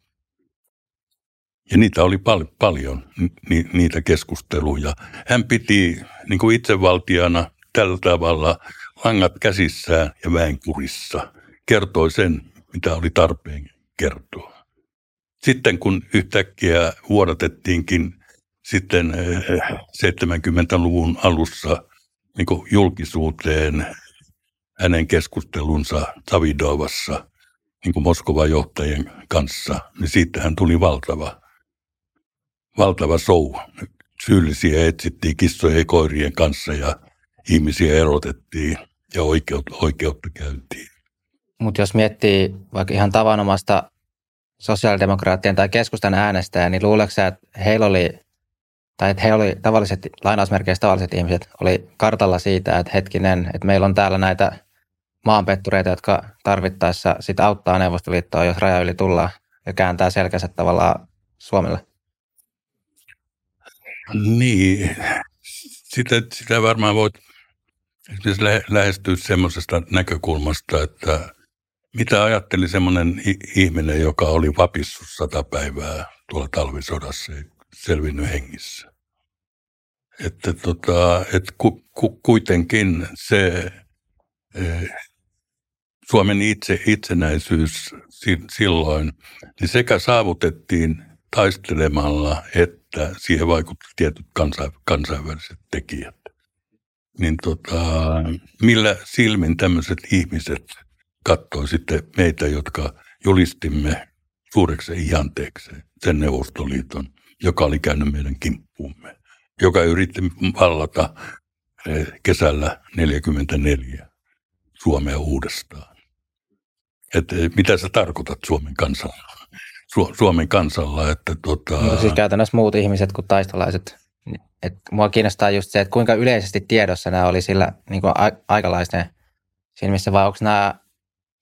Ja niitä oli pal- paljon, ni- niitä keskusteluja. Hän piti niin kuin itsevaltiana tällä tavalla langat käsissään ja väen kurissa – kertoi sen, mitä oli tarpeen kertoa. Sitten kun yhtäkkiä vuodatettiinkin sitten 70-luvun eh, alussa niin julkisuuteen hänen keskustelunsa Tavidovassa niin Moskovan johtajien kanssa, niin siitähän tuli valtava, valtava show. Syyllisiä etsittiin kissojen ja koirien kanssa ja ihmisiä erotettiin ja oikeutta, oikeutta käytiin. Mutta jos miettii vaikka ihan tavanomasta sosiaalidemokraattien tai keskustan äänestäjää, niin luuleeko että heillä oli, tai että he oli tavalliset, lainausmerkeissä tavalliset ihmiset, oli kartalla siitä, että hetkinen, että meillä on täällä näitä maanpettureita, jotka tarvittaessa sit auttaa Neuvostoliittoa, jos raja yli tullaan ja kääntää selkänsä tavallaan Suomelle? Niin, sitä, sitä varmaan voit lähestyä semmoisesta näkökulmasta, että mitä ajatteli semmoinen ihminen, joka oli vapissut sata päivää tuolla talvisodassa selvinnyt hengissä? Että tota, et ku, ku, kuitenkin se e, Suomen itse, itsenäisyys silloin, niin sekä saavutettiin taistelemalla, että siihen vaikutti tietyt kansainväliset tekijät. Niin tota, millä silmin tämmöiset ihmiset – katsoi sitten meitä, jotka julistimme suureksi ihanteeksi sen Neuvostoliiton, joka oli käynyt meidän kimppuumme, joka yritti vallata eh, kesällä 1944 Suomea uudestaan. Et eh, mitä sä tarkoitat Suomen kansalla? Su- Suomen kansalla, että tota... No, siis käytännössä muut ihmiset kuin taistolaiset. Et mua kiinnostaa just se, että kuinka yleisesti tiedossa nämä oli sillä niin kuin a- aikalaisten siinä missä, vai onko nämä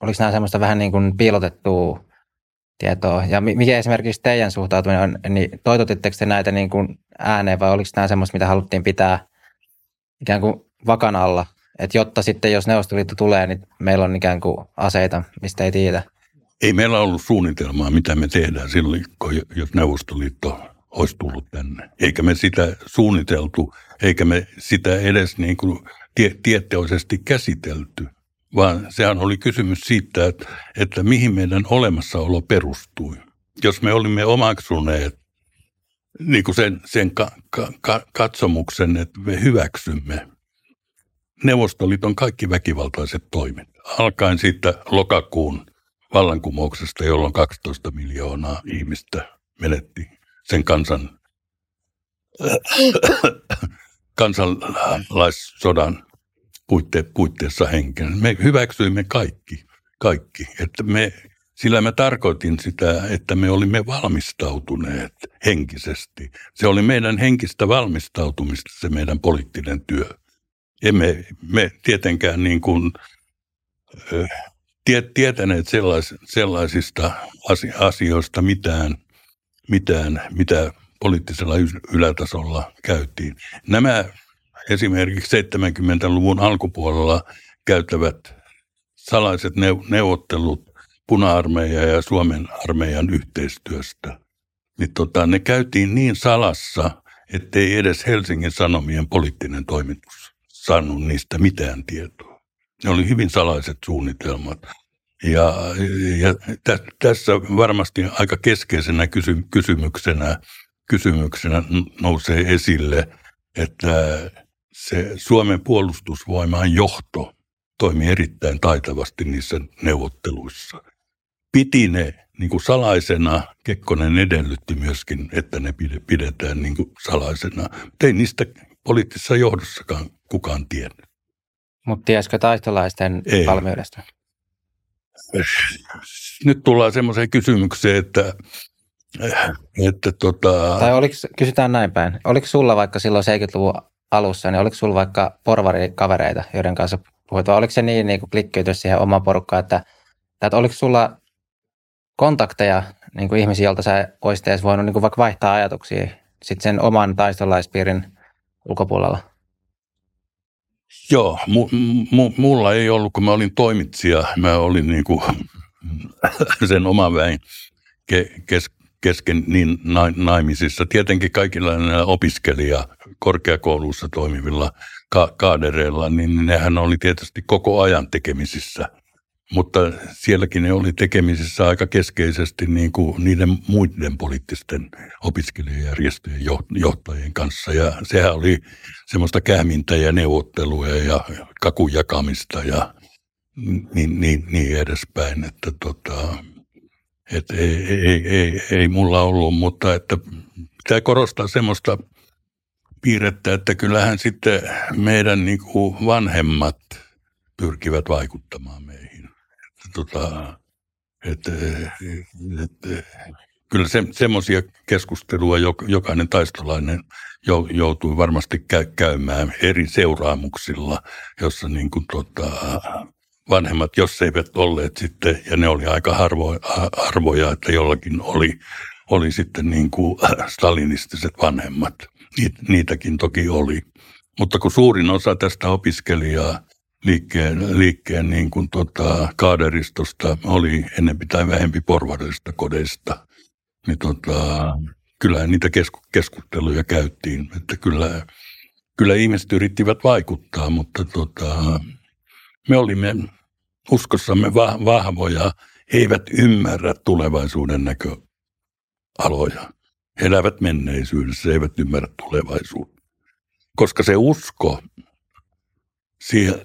oliko nämä semmoista vähän niin kuin piilotettua tietoa? Ja mikä esimerkiksi teidän suhtautuminen on, niin toitotitteko te näitä niin kuin ääneen vai oliko nämä semmoista, mitä haluttiin pitää ikään kuin vakan alla? Että jotta sitten, jos Neuvostoliitto tulee, niin meillä on ikään kuin aseita, mistä ei tiedä. Ei meillä ollut suunnitelmaa, mitä me tehdään silloin, jos Neuvostoliitto olisi tullut tänne. Eikä me sitä suunniteltu, eikä me sitä edes niin kuin tie- tieteellisesti käsitelty vaan sehän oli kysymys siitä, että, että mihin meidän olemassaolo perustui. Jos me olimme omaksuneet niin kuin sen, sen ka, ka, katsomuksen, että me hyväksymme Neuvostoliiton kaikki väkivaltaiset toimet, alkaen siitä lokakuun vallankumouksesta, jolloin 12 miljoonaa ihmistä menetti sen kansan kansalaissodan puitte, puitteissa henken. Me hyväksyimme kaikki, kaikki. Että me Sillä mä tarkoitin sitä, että me olimme valmistautuneet henkisesti. Se oli meidän henkistä valmistautumista se meidän poliittinen työ. Emme me tietenkään niin kuin, tie, tietäneet sellais, sellaisista asioista mitään, mitään, mitä poliittisella ylätasolla käytiin. Nämä esimerkiksi 70-luvun alkupuolella käytävät salaiset neuvottelut puna-armeijan ja Suomen armeijan yhteistyöstä, niin tota, ne käytiin niin salassa, ettei edes Helsingin Sanomien poliittinen toimitus saanut niistä mitään tietoa. Ne oli hyvin salaiset suunnitelmat. Ja, ja tä, tässä varmasti aika keskeisenä kysy, kysymyksenä, kysymyksenä nousee esille, että se Suomen puolustusvoimaan johto toimi erittäin taitavasti niissä neuvotteluissa. Piti ne niin kuin salaisena, Kekkonen edellytti myöskin, että ne pidetään niin kuin salaisena. Mutta ei niistä poliittisessa johdossakaan kukaan tiennyt. Mutta tiesikö taistolaisten ei. valmiudesta? Nyt tullaan semmoiseen kysymykseen, että, että tota... Tai oliko, kysytään näin päin. Oliko sulla vaikka silloin 70-luvun alussa, niin oliko sulla vaikka porvarikavereita, joiden kanssa puhuit, vai oliko se niin, niin kuin klikkeytys siihen omaan porukkaan, että, että oliko sulla kontakteja niin kuin ihmisiä, joilta sä olisit edes voinut niin kuin vaikka vaihtaa ajatuksia sitten sen oman taistolaispiirin ulkopuolella? Joo, mu, mu, mulla ei ollut, kun mä olin toimitsija, mä olin niin kuin sen oman väin ke, kes, kesken niin naimisissa. Tietenkin kaikilla näillä opiskelija korkeakoulussa toimivilla ka- kaadereilla, niin nehän oli tietysti koko ajan tekemisissä. Mutta sielläkin ne oli tekemisissä aika keskeisesti niin kuin niiden muiden poliittisten opiskelijajärjestöjen johtajien kanssa. Ja sehän oli semmoista kähmintä ja neuvotteluja ja kakun jakamista ja niin, niin, niin edespäin. Että tota, et ei, ei, ei, ei mulla ollut, mutta että pitää korostaa semmoista piirrettä, että kyllähän sitten meidän niin kuin vanhemmat pyrkivät vaikuttamaan meihin. Että, tota, että, että, kyllä se, semmoisia keskustelua jokainen taistolainen joutui varmasti käymään eri seuraamuksilla, jossa niin kuin tota, vanhemmat, jos eivät olleet sitten, ja ne oli aika harvo, harvoja, että jollakin oli, oli sitten niin kuin stalinistiset vanhemmat. Niitäkin toki oli. Mutta kun suurin osa tästä opiskelijaa liikkeen, liikkeen niin kuin tota, kaaderistosta oli enempi tai vähempi porvarillisista kodeista, niin tota, kyllä niitä kesku, keskusteluja käyttiin. Että kyllä, kyllä ihmiset yrittivät vaikuttaa, mutta tota, me olimme uskossamme vahvoja, eivät ymmärrä tulevaisuuden näköaloja. He elävät menneisyydessä, eivät ymmärrä tulevaisuutta. Koska se usko siihen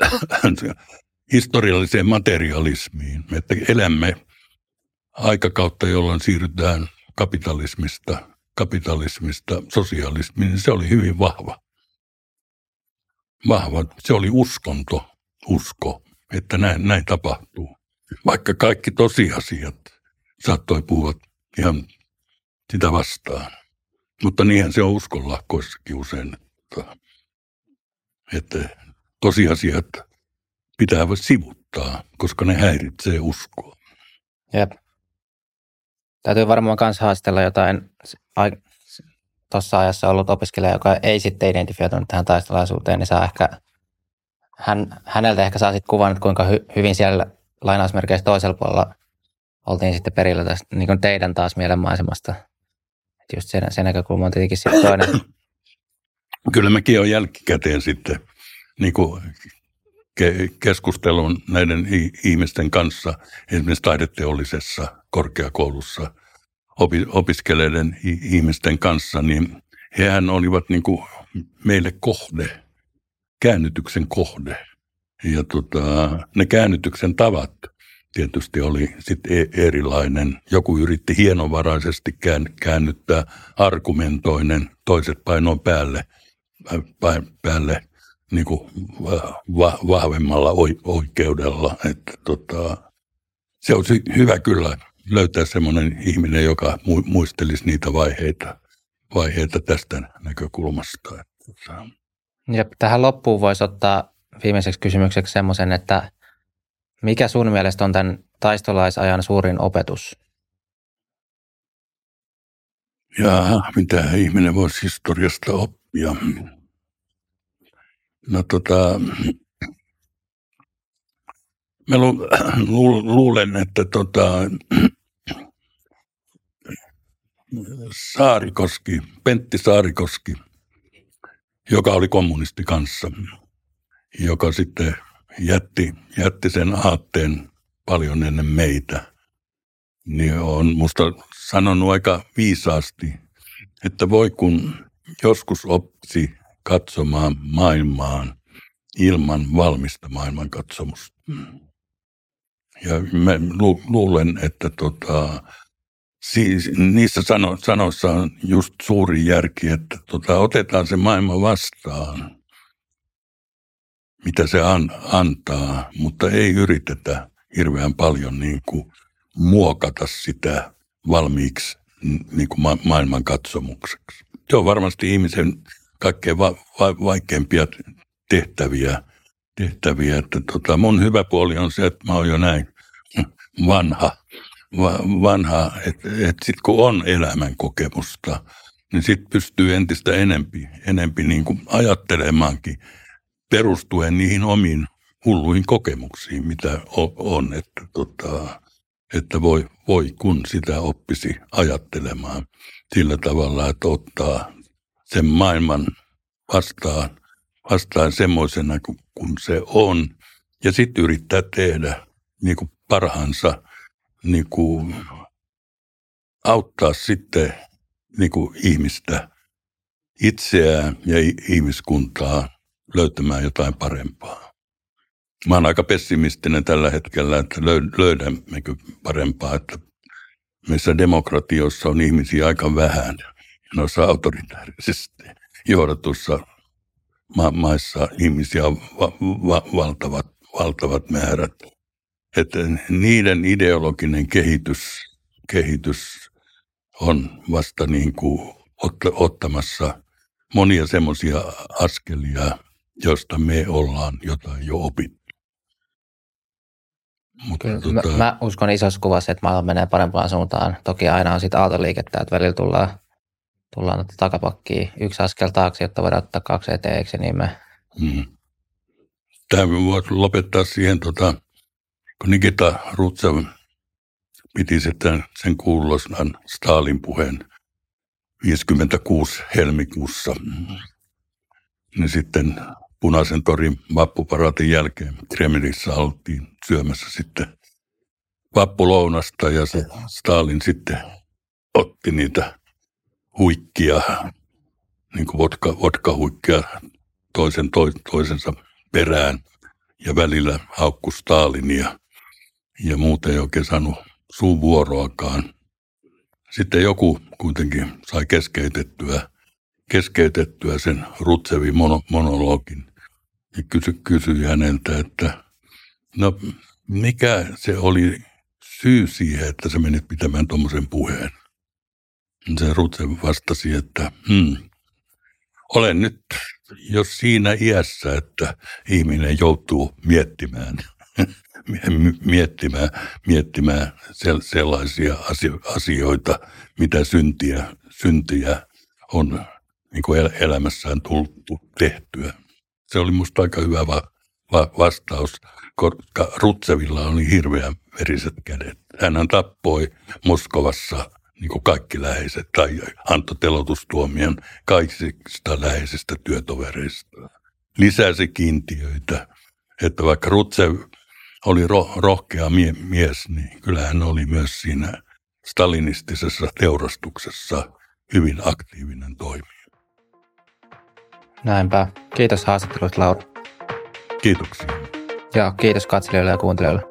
historialliseen materialismiin, että elämme aikakautta, jolloin siirrytään kapitalismista, kapitalismista sosialismiin, niin se oli hyvin vahva. Vahva. Se oli uskonto, usko että näin, näin tapahtuu. Vaikka kaikki tosiasiat saattoi puhua ihan sitä vastaan. Mutta niinhän se on uskonlahkoissakin usein, että, että tosiasiat pitää sivuttaa, koska ne häiritsee uskoa. Jep. Täytyy varmaan myös haastella jotain tuossa ajassa ollut opiskelija, joka ei sitten identifioitunut tähän taistelaisuuteen, niin saa ehkä hän, häneltä ehkä saa sitten kuvan, että kuinka hy, hyvin siellä lainausmerkeissä toisella puolella oltiin sitten perillä tästä niin kuin teidän taas mielenmaisemasta. Että just sen, sen näkökulma on tietenkin sitten toinen. Kyllä mäkin olen jälkikäteen sitten niin kuin ke- keskustelun näiden ihmisten kanssa, esimerkiksi taideteollisessa korkeakoulussa opi- opiskeleiden ihmisten kanssa, niin hehän olivat niin kuin meille kohde – käännytyksen kohde. Ja tota, ne käännytyksen tavat tietysti oli sitten erilainen. Joku yritti hienovaraisesti käännyttää argumentoinen, toiset painoin päälle, päälle niin kuin va- vahvemmalla oikeudella. Että tota, se olisi hyvä kyllä löytää semmoinen ihminen, joka muistelisi niitä vaiheita, vaiheita tästä näkökulmasta. Ja tähän loppuun voisi ottaa viimeiseksi kysymykseksi semmoisen, että mikä sun mielestä on tämän taistolaisajan suurin opetus? Ja mitä ihminen voisi historiasta oppia? No tota, mä lu, lu, luulen, että tota, Saarikoski, Pentti Saarikoski, joka oli kommunisti kanssa, joka sitten jätti, jätti sen aatteen paljon ennen meitä, niin on musta sanonut aika viisaasti, että voi kun joskus oppisi katsomaan maailmaan ilman valmista maailmankatsomusta. Ja mä lu, luulen, että tota, siis niissä sano, sanoissa on just suuri järki, että tota, otetaan se maailma vastaan, mitä se an, antaa, mutta ei yritetä hirveän paljon niin kuin muokata sitä valmiiksi niin kuin ma- maailman katsomukseksi. Se on varmasti ihmisen kaikkein va- va- vaikeimpia tehtäviä. tehtäviä. Että tota, mun hyvä puoli on se, että mä oon jo näin vanha, va- vanha että et sitten kun on elämän kokemusta, niin sitten pystyy entistä enempi, enempi niin kuin ajattelemaankin perustuen niihin omiin hulluihin kokemuksiin, mitä on. Että, tota, että voi, voi kun sitä oppisi ajattelemaan sillä tavalla, että ottaa sen maailman vastaan, vastaan semmoisena kuin se on. Ja sitten yrittää tehdä niin kuin parhaansa niin kuin auttaa sitten niin kuin ihmistä itseään ja ihmiskuntaa löytämään jotain parempaa. Mä oon aika pessimistinen tällä hetkellä, että löydämmekö parempaa, että missä demokratiossa on ihmisiä aika vähän. Noissa autoritaarisesti johdatussa ma- maissa ihmisiä on va- va- valtavat, valtavat määrät. Että niiden ideologinen kehitys, kehitys on vasta niin kuin ot- ottamassa monia semmoisia askelia, josta me ollaan jotain jo opittu. Mutta tota... mä, mä, uskon isossa kuvassa, että maailma menee parempaan suuntaan. Toki aina on sitten aaltoliikettä, että välillä tullaan, tullaan takapakkiin yksi askel taakse, jotta voidaan ottaa kaksi eteen, eikö niin me? Hmm. Tämä voisi lopettaa siihen, tota, kun Nikita Rutsev piti sitten sen kuulosan Stalin puheen 56 helmikuussa, niin sitten punaisen torin vappuparaatin jälkeen Kremlissä oltiin syömässä sitten vappulounasta ja se Stalin sitten otti niitä huikkia, niin kuin vodka, vodka-huikkia toisen to, toisensa perään ja välillä haukku Stalinia ja muuten ei oikein saanut suun vuoroakaan. Sitten joku kuitenkin sai keskeytettyä, keskeytettyä sen Rutsevin mono, monologin ja kysy, kysyi häneltä, että no mikä se oli syy siihen, että sä menit pitämään tuommoisen puheen. Se Rutse vastasi, että hmm, olen nyt jo siinä iässä, että ihminen joutuu miettimään, miettimään, miettimään sellaisia asioita, mitä syntiä, syntiä on niin kuin elämässään tullut tehtyä. Se oli musta aika hyvä va- va- vastaus, koska Rutsevilla oli hirveän veriset kädet. Hän tappoi Moskovassa niin kuin kaikki läheiset tai antoi telotustuomion kaikista läheisistä työtovereista. Lisäsi kiintiöitä, että vaikka Rutsev oli ro- rohkea mie- mies, niin kyllä hän oli myös siinä stalinistisessa teurastuksessa hyvin aktiivinen toimija. Näinpä. Kiitos haastattelusta, Laura. Kiitoksia. Ja kiitos katselijoille ja kuuntelijoille.